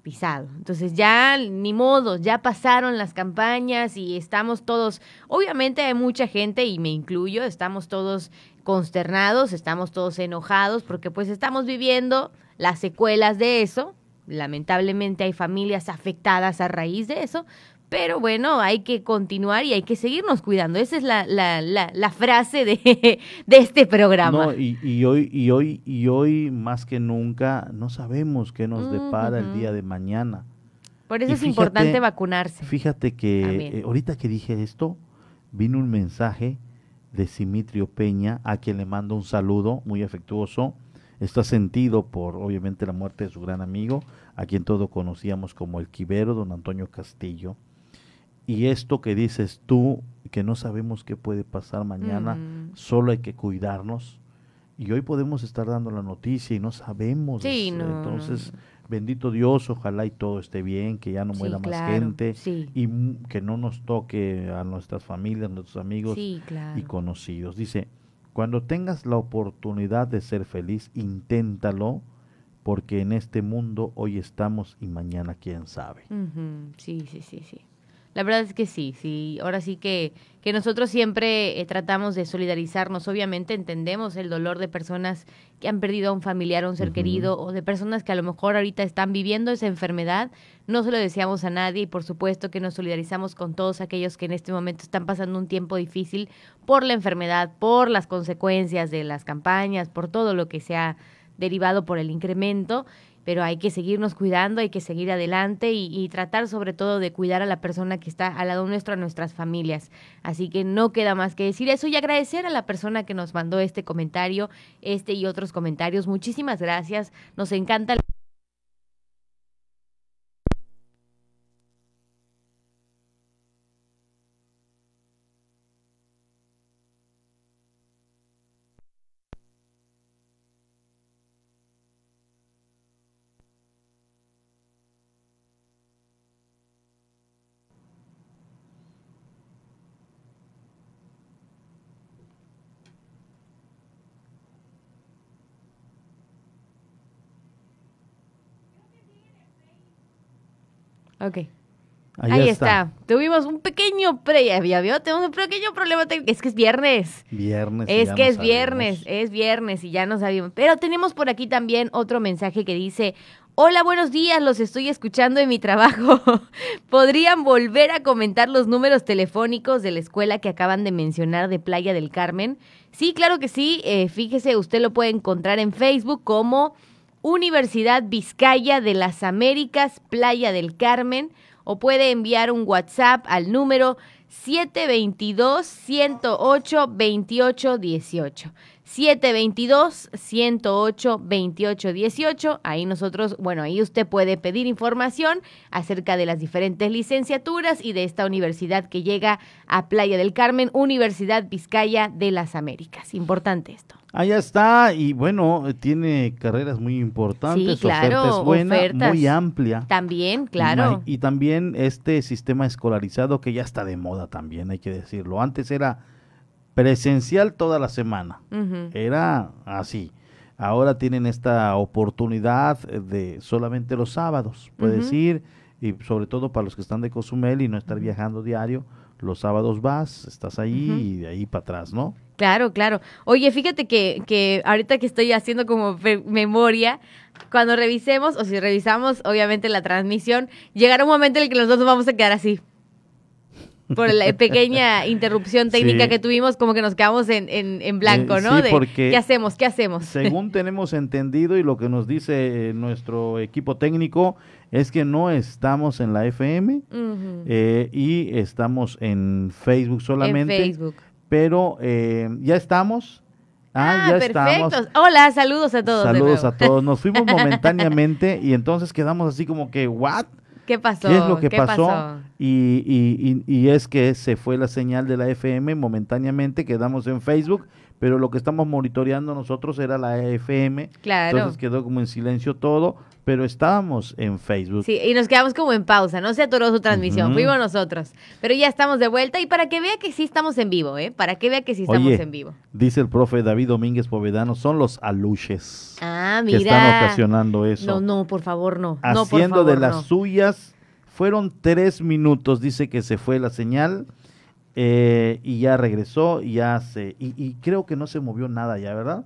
pisado. Entonces ya ni modo, ya pasaron las campañas y estamos todos, obviamente hay mucha gente, y me incluyo, estamos todos consternados, estamos todos enojados, porque pues estamos viviendo las secuelas de eso. Lamentablemente hay familias afectadas a raíz de eso, pero bueno, hay que continuar y hay que seguirnos cuidando. Esa es la, la, la, frase de, de, este programa. No, y, y, hoy, y, hoy, y hoy más que nunca no sabemos qué nos depara el día de mañana. Por eso es importante vacunarse. Fíjate que eh, ahorita que dije esto, vino un mensaje de Simitrio Peña, a quien le mando un saludo muy afectuoso. Está sentido por, obviamente, la muerte de su gran amigo, a quien todos conocíamos como el Quibero, don Antonio Castillo y esto que dices tú, que no sabemos qué puede pasar mañana, solo hay que cuidarnos. Y hoy podemos estar dando la noticia y no sabemos. Sí, Entonces, bendito Dios, ojalá y todo esté bien, que ya no muera más gente y que no nos toque a nuestras familias, nuestros amigos y conocidos. Dice, cuando tengas la oportunidad de ser feliz, inténtalo, porque en este mundo hoy estamos y mañana quién sabe. Sí, sí, sí, sí. La verdad es que sí, sí. Ahora sí que, que nosotros siempre eh, tratamos de solidarizarnos. Obviamente entendemos el dolor de personas que han perdido a un familiar o un ser querido o de personas que a lo mejor ahorita están viviendo esa enfermedad. No se lo deseamos a nadie y por supuesto que nos solidarizamos con todos aquellos que en este momento están pasando un tiempo difícil por la enfermedad, por las consecuencias de las campañas, por todo lo que se ha derivado por el incremento pero hay que seguirnos cuidando, hay que seguir adelante y, tratar sobre todo de cuidar a la persona que está al lado nuestro, a nuestras familias. Así que no queda más que decir eso y agradecer a la persona que nos mandó este comentario, este y otros comentarios. Muchísimas gracias, nos encanta. Ok. Ahí, está. Tuvimos un pequeño pre, ya vio, tenemos un pequeño problema técnico. Es que es viernes. Viernes. Es que es viernes, es viernes y ya no sabíamos. Pero tenemos por aquí también otro mensaje que dice, hola, buenos días, los estoy escuchando en mi trabajo. ¿Podrían volver a comentar los números telefónicos de la escuela que acaban de mencionar de Playa del Carmen? Sí, claro que sí. Eh, fíjese, usted lo puede encontrar en Facebook como Universidad Vizcaya de las Américas, Playa del Carmen, o puede enviar un WhatsApp al número 722-108-2818. 722-108-2818. Ahí nosotros, bueno, ahí usted puede pedir información acerca de las diferentes licenciaturas y de esta universidad que llega a Playa del Carmen, Universidad Vizcaya de las Américas. Importante esto. Allá está, y bueno, tiene carreras muy importantes, sí, claro, es buena, muy amplia. También, claro. Y, también este sistema escolarizado que ya está de moda también, hay que decirlo. Antes era presencial toda la semana, era así. ahora tienen esta oportunidad de solamente los sábados, puedes ir y sobre todo para los que están de Cozumel y no estar viajando diario, los sábados vas, estás ahí y de ahí para atrás, ¿no? Claro, claro. Oye, fíjate que, que ahorita que estoy haciendo como memoria, cuando revisemos, o si revisamos, obviamente, la transmisión, llegará un momento en el que nosotros vamos a quedar así por la pequeña interrupción técnica que tuvimos, como que nos quedamos en, en, blanco, eh, ¿no? Sí, porque ¿Qué hacemos? ¿Qué hacemos? Según tenemos entendido y lo que nos dice nuestro equipo técnico es que no estamos en la FM eh, y estamos en Facebook solamente. En Facebook. Pero eh, ya estamos. Ah, ya perfecto. Estamos. Hola, saludos a todos. Saludos a todos. Nos fuimos momentáneamente y entonces quedamos así como que, ¿what? ¿Qué pasó? ¿Qué es lo que pasó? Y, y, y, es que se fue la señal de la FM momentáneamente, quedamos en Facebook, pero lo que estamos monitoreando nosotros era la FM. Claro. Entonces quedó como en silencio todo, pero estábamos en Facebook. Sí, y nos quedamos como en pausa, no se atoró su transmisión, fuimos nosotros. Pero ya estamos de vuelta y para que vea que sí estamos en vivo, ¿eh? Para que vea que sí estamos en vivo. Dice el profe David Domínguez Povedano, son los aluches. Ah, mira. Que están ocasionando eso. No, no, por favor, no. Haciendo de las suyas, fueron tres minutos, dice que se fue la señal. Eh, y ya regresó y ya se y, y creo que no se movió nada ya, ¿verdad?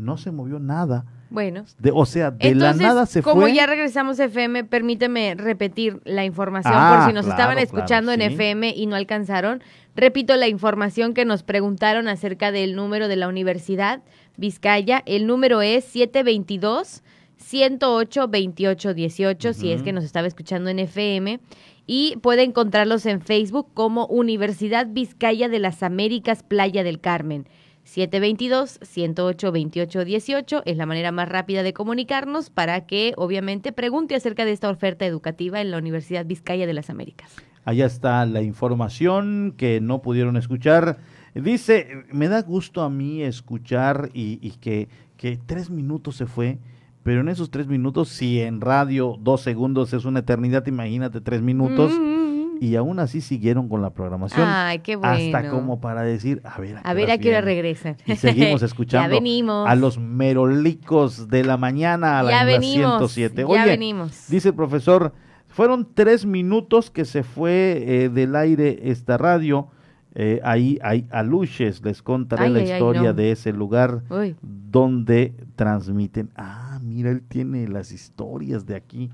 No se movió nada bueno. o sea, de la nada se fue. Como ya regresamos a FM, permíteme repetir la información por ah, si nos estaban escuchando en FM y no alcanzaron. Repito la información que nos preguntaron acerca del número de la Universidad Vizcaya. El número es 722 108 28 18, si es que nos estaba escuchando en FM. Y puede encontrarlos en Facebook como Universidad Vizcaya de las Américas Playa del Carmen. 722-108-2818 es la manera más rápida de comunicarnos para que obviamente pregunte acerca de esta oferta educativa en la Universidad Vizcaya de las Américas. Allá está la información que no pudieron escuchar. Dice, me da gusto a mí escuchar y, que, que tres minutos se fue, pero en esos tres minutos, si en radio dos segundos es una eternidad, imagínate tres minutos. Mm, y aún así siguieron con la programación. Ay, qué bueno. Hasta como para decir, a ver, a, ver a qué hora regresan. Y seguimos escuchando a los merolicos de la mañana a la, venimos, 107. ya venimos. dice el profesor, fueron tres minutos que se fue eh, del aire esta radio. Eh, ahí hay aluches, les contaré la historia de ese lugar donde transmiten. Ah, mira, él tiene las historias de aquí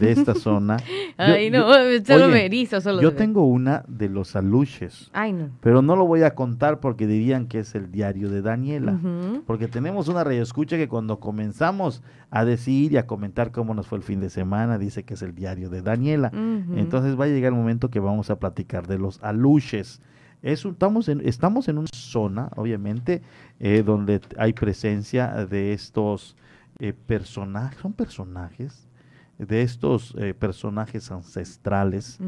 de esta zona. Ay, no, solo me erizo. Solo yo tengo una de los aluches. Ay, no. Pero no lo voy a contar porque dirían que es el diario de Daniela. Porque tenemos una escucha que cuando comenzamos a decir y a comentar cómo nos fue el fin de semana, dice que es el diario de Daniela. Entonces va a llegar el momento que vamos a platicar de los aluches. estamos, en, estamos en una zona, obviamente, eh, donde hay presencia de estos eh, personajes, son personajes, de estos eh, personajes ancestrales.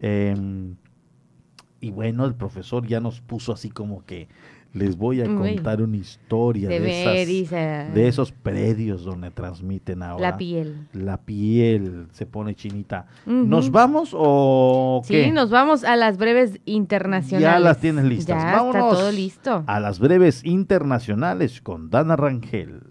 Em, y bueno, el profesor ya nos puso así como que les voy a contar una historia de, esos predios donde transmiten ahora. La piel. La piel se pone chinita. ¿Nos vamos o qué? Sí, nos vamos a las breves internacionales. Ya las tienes listas. Ya está todo listo. A las breves internacionales con Dana Rangel.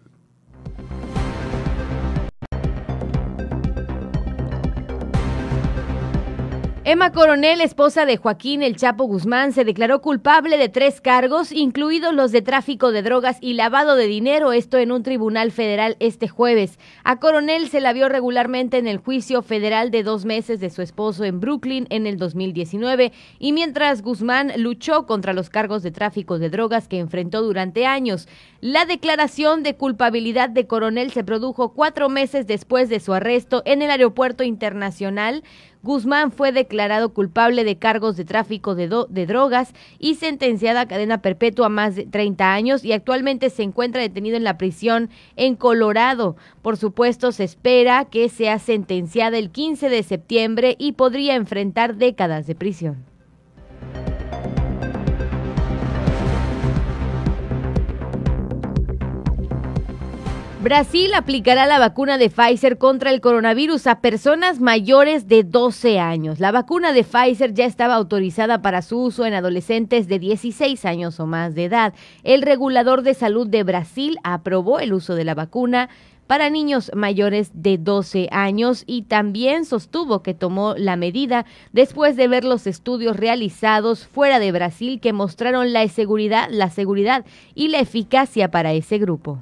Emma Coronel, esposa de Joaquín El Chapo Guzmán, se declaró culpable de tres cargos, incluidos los de tráfico de drogas y lavado de dinero, esto en un tribunal federal este jueves. A Coronel se la vio regularmente en el juicio federal de dos meses de su esposo en Brooklyn en el 2019, y mientras Guzmán luchó contra los cargos de tráfico de drogas que enfrentó durante años. La declaración de culpabilidad de Coronel se produjo cuatro meses después de su arresto en el aeropuerto internacional Guzmán fue declarado culpable de cargos de tráfico de, drogas y sentenciada a cadena perpetua a más de 30 años y actualmente se encuentra detenido en la prisión en Colorado. Por supuesto, se espera que sea sentenciada el 15 de septiembre y podría enfrentar décadas de prisión. Brasil aplicará la vacuna de Pfizer contra el coronavirus a personas mayores de 12 años. La vacuna de Pfizer ya estaba autorizada para su uso en adolescentes de 16 años o más de edad. El regulador de salud de Brasil aprobó el uso de la vacuna para niños mayores de 12 años y también sostuvo que tomó la medida después de ver los estudios realizados fuera de Brasil que mostraron la seguridad, la seguridad y la eficacia para ese grupo.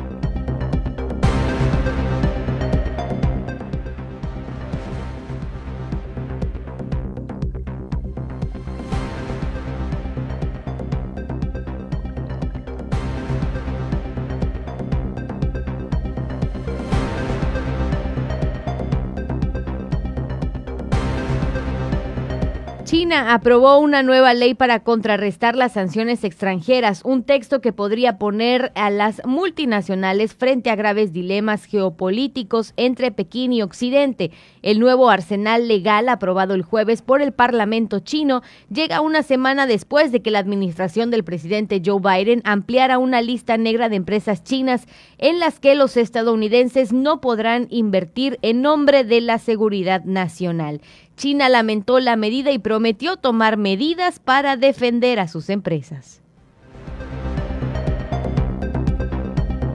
China aprobó una nueva ley para contrarrestar las sanciones extranjeras, un texto que podría poner a las multinacionales frente a graves dilemas geopolíticos entre Pekín y Occidente. El nuevo arsenal legal aprobado el jueves por el Parlamento chino llega una semana después de que la administración del presidente Joe Biden ampliara una lista negra de empresas chinas en las que los estadounidenses no podrán invertir en nombre de la seguridad nacional. China lamentó la medida y prometió tomar medidas para defender a sus empresas.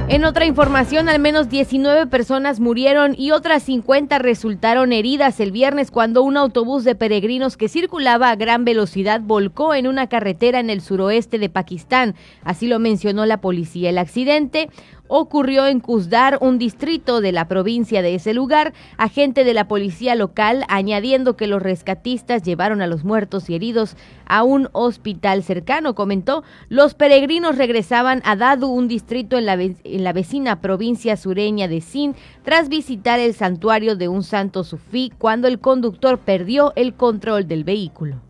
En otra información, al menos 19 personas murieron y otras 50 resultaron heridas el viernes cuando un autobús de peregrinos que circulaba a gran velocidad volcó en una carretera en el suroeste de Pakistán. Así lo mencionó la policía. El accidente ocurrió en Kuzdar, un distrito de la provincia de ese lugar, agente de la policía local, añadiendo que los rescatistas llevaron a los muertos y heridos a un hospital cercano. Comentó, los peregrinos regresaban a Dadu, un distrito en la, en la vecina provincia sureña de Sind, tras visitar el santuario de un santo sufí cuando el conductor perdió el control del vehículo.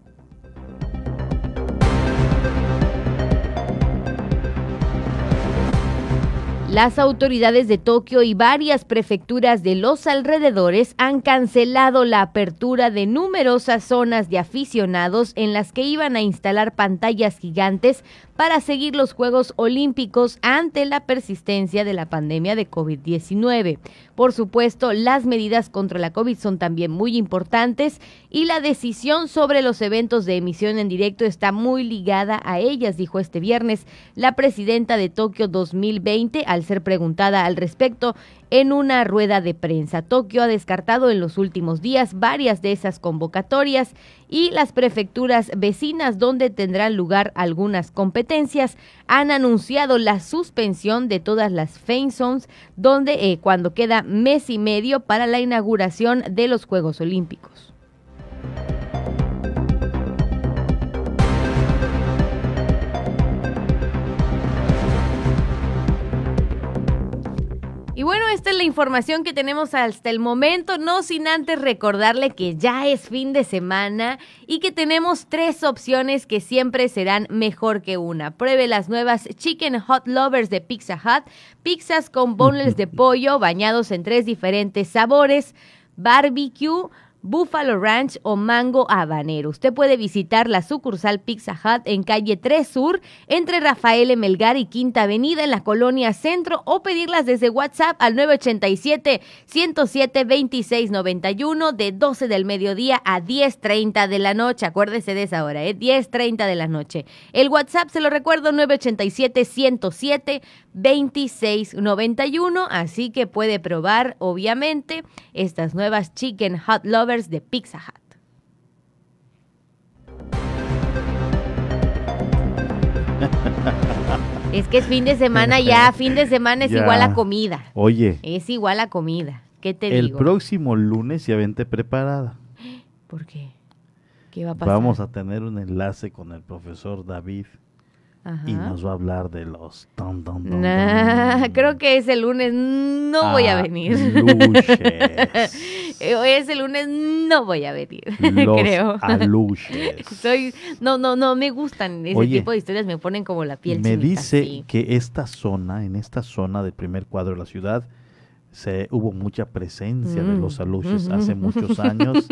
Las autoridades de Tokio y varias prefecturas de los alrededores han cancelado la apertura de numerosas zonas de aficionados en las que iban a instalar pantallas gigantes para seguir los Juegos Olímpicos ante la persistencia de la pandemia de COVID-19. Por supuesto, las medidas contra la COVID son también muy importantes y la decisión sobre los eventos de emisión en directo está muy ligada a ellas, dijo este viernes la presidenta de Tokio 2020 al ser preguntada al respecto en una rueda de prensa. Tokio ha descartado en los últimos días varias de esas convocatorias y las prefecturas vecinas donde tendrán lugar algunas competencias han anunciado la suspensión de todas las Fame Zones donde eh, cuando queda mes y medio para la inauguración de los Juegos Olímpicos. Y bueno, esta es la información que tenemos hasta el momento, no sin antes recordarle que ya es fin de semana y que tenemos tres opciones que siempre serán mejor que una. Pruebe las nuevas Chicken Hot Lovers de Pizza Hut, pizzas con boneless de pollo bañados en tres diferentes sabores, barbecue, Buffalo Ranch o Mango Habanero. Usted puede visitar la sucursal Pizza Hut en calle 3 Sur, entre Rafael Melgar y Quinta Avenida en la colonia Centro o pedirlas desde WhatsApp al 987-107-2691 de 12 del mediodía a 10.30 de la noche. Acuérdese de esa hora, ¿eh? 10.30 de la noche. El WhatsApp, se lo recuerdo, 987-107 2691, así que puede probar obviamente estas nuevas Chicken Hot Lovers de Pizza Hut. Es que es fin de semana ya, fin de semana es igual a comida. Oye. Es igual a comida. ¿Qué te el digo? El próximo lunes ya vente preparada. ¿Por qué? ¿Qué va a pasar? Vamos a tener un enlace con el profesor David y nos va a hablar de los creo que ese lunes no voy a venir. ese lunes no voy a venir. Los creo. Aluches. Soy no no no me gustan ese tipo de historias me ponen como la piel Me dice que esta zona, en esta zona del primer cuadro de la ciudad se hubo mucha presencia de los aluches hace muchos años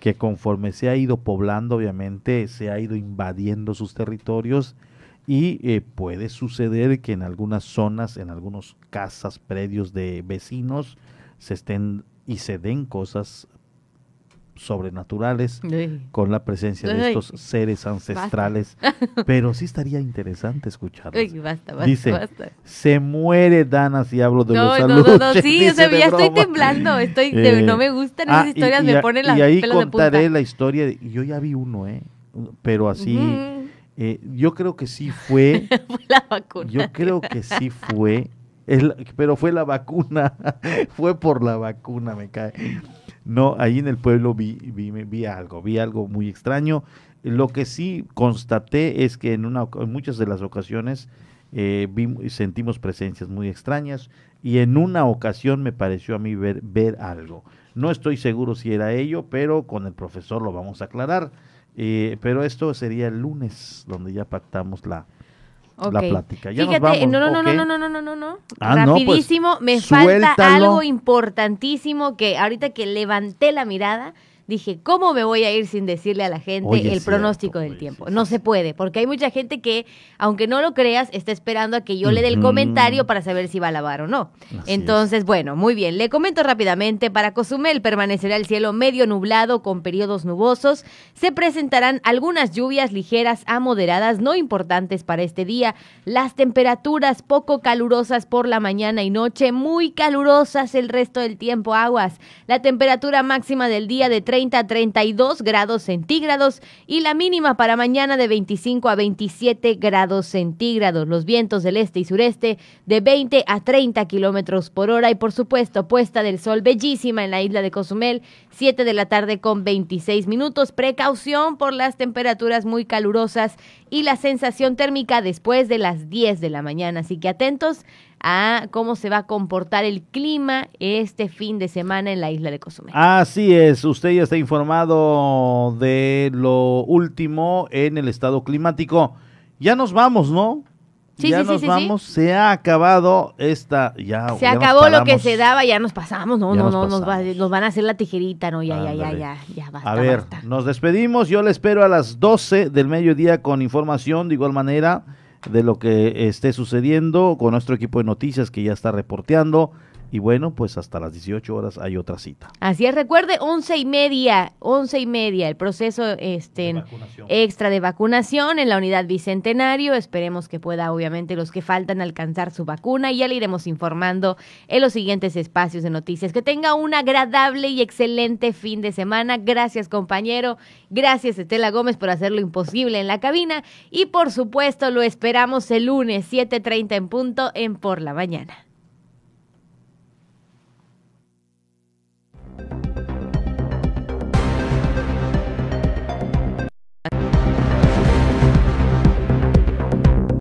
que conforme se ha ido poblando obviamente se ha ido invadiendo sus territorios y eh, puede suceder que en algunas zonas, en algunas casas, predios de vecinos, se estén y se den cosas sobrenaturales con la presencia de estos seres ancestrales. Pero sí estaría interesante escucharlos. Dice, se muere Dana si hablo de los saludos. No, no, no, sí, o sea, ya estoy temblando, estoy, eh, no me gustan esas ah, historias, me ponen las Y ahí contaré la historia, de, yo ya vi uno, ¿eh? Pero así, eh, yo creo que sí fue. fue la vacuna. Yo creo que sí fue, pero fue la vacuna, fue por la vacuna, me cae. No, ahí en el pueblo vi, vi, vi algo, vi algo muy extraño. Lo que sí constaté es que en, una, en muchas de las ocasiones eh, sentimos presencias muy extrañas y en una ocasión me pareció a mí ver, ver algo. No estoy seguro si era ello, pero con el profesor lo vamos a aclarar. Eh, pero esto sería el lunes, donde ya pactamos la, la plática. Fíjate, nos no, no, no, no, no, no, ah, no, no, Rapidísimo, me falta algo importantísimo que ahorita que levanté la mirada dije, ¿cómo me voy a ir sin decirle a la gente el pronóstico del tiempo? No se puede, porque hay mucha gente que, aunque no lo creas, está esperando a que yo le dé el comentario para saber si va a lavar o no. Entonces, bueno, muy bien. Le comento rápidamente, para Cozumel permanecerá el cielo medio nublado con periodos nubosos. Se presentarán algunas lluvias ligeras a moderadas, no importantes para este día. Las temperaturas poco calurosas por la mañana y noche, muy calurosas el resto del tiempo, aguas. La temperatura máxima del día de 30 a 32 grados centígrados y la mínima para mañana de 25 a 27 grados centígrados. Los vientos del este y sureste de 20 a 30 kilómetros por hora y por supuesto puesta del sol bellísima en la isla de Cozumel, 7 de la tarde con 26 minutos. Precaución por las temperaturas muy calurosas y la sensación térmica después de las 10 de la mañana. Así que atentos a cómo se va a comportar el clima este fin de semana en la isla de Cozumel. Así es, usted ya está informado de lo último en el estado climático. Ya nos vamos, ¿no? Sí, ya nos vamos, se ha acabado esta, ya. Se acabó lo que se daba, ya nos pasamos, no, no, no, nos, van a hacer la tijerita, no, ya, ya, ya, ya, ya, basta, A ver, nos despedimos, yo le espero a las 12 del mediodía con información, de igual manera de lo que esté sucediendo con nuestro equipo de noticias que ya está reporteando y bueno, pues hasta las 18 horas hay otra cita. Así es, recuerde, once y media, once y media, el proceso este, extra de vacunación en la unidad Bicentenario. Esperemos que pueda, obviamente, los que faltan alcanzar su vacuna y ya le iremos informando en los siguientes espacios de noticias. Que tenga un agradable y excelente fin de semana. Gracias, compañero. Gracias, Estela Gómez, por hacer lo imposible en la cabina. Y por supuesto, lo esperamos el lunes, 7.30 en punto en Por la Mañana.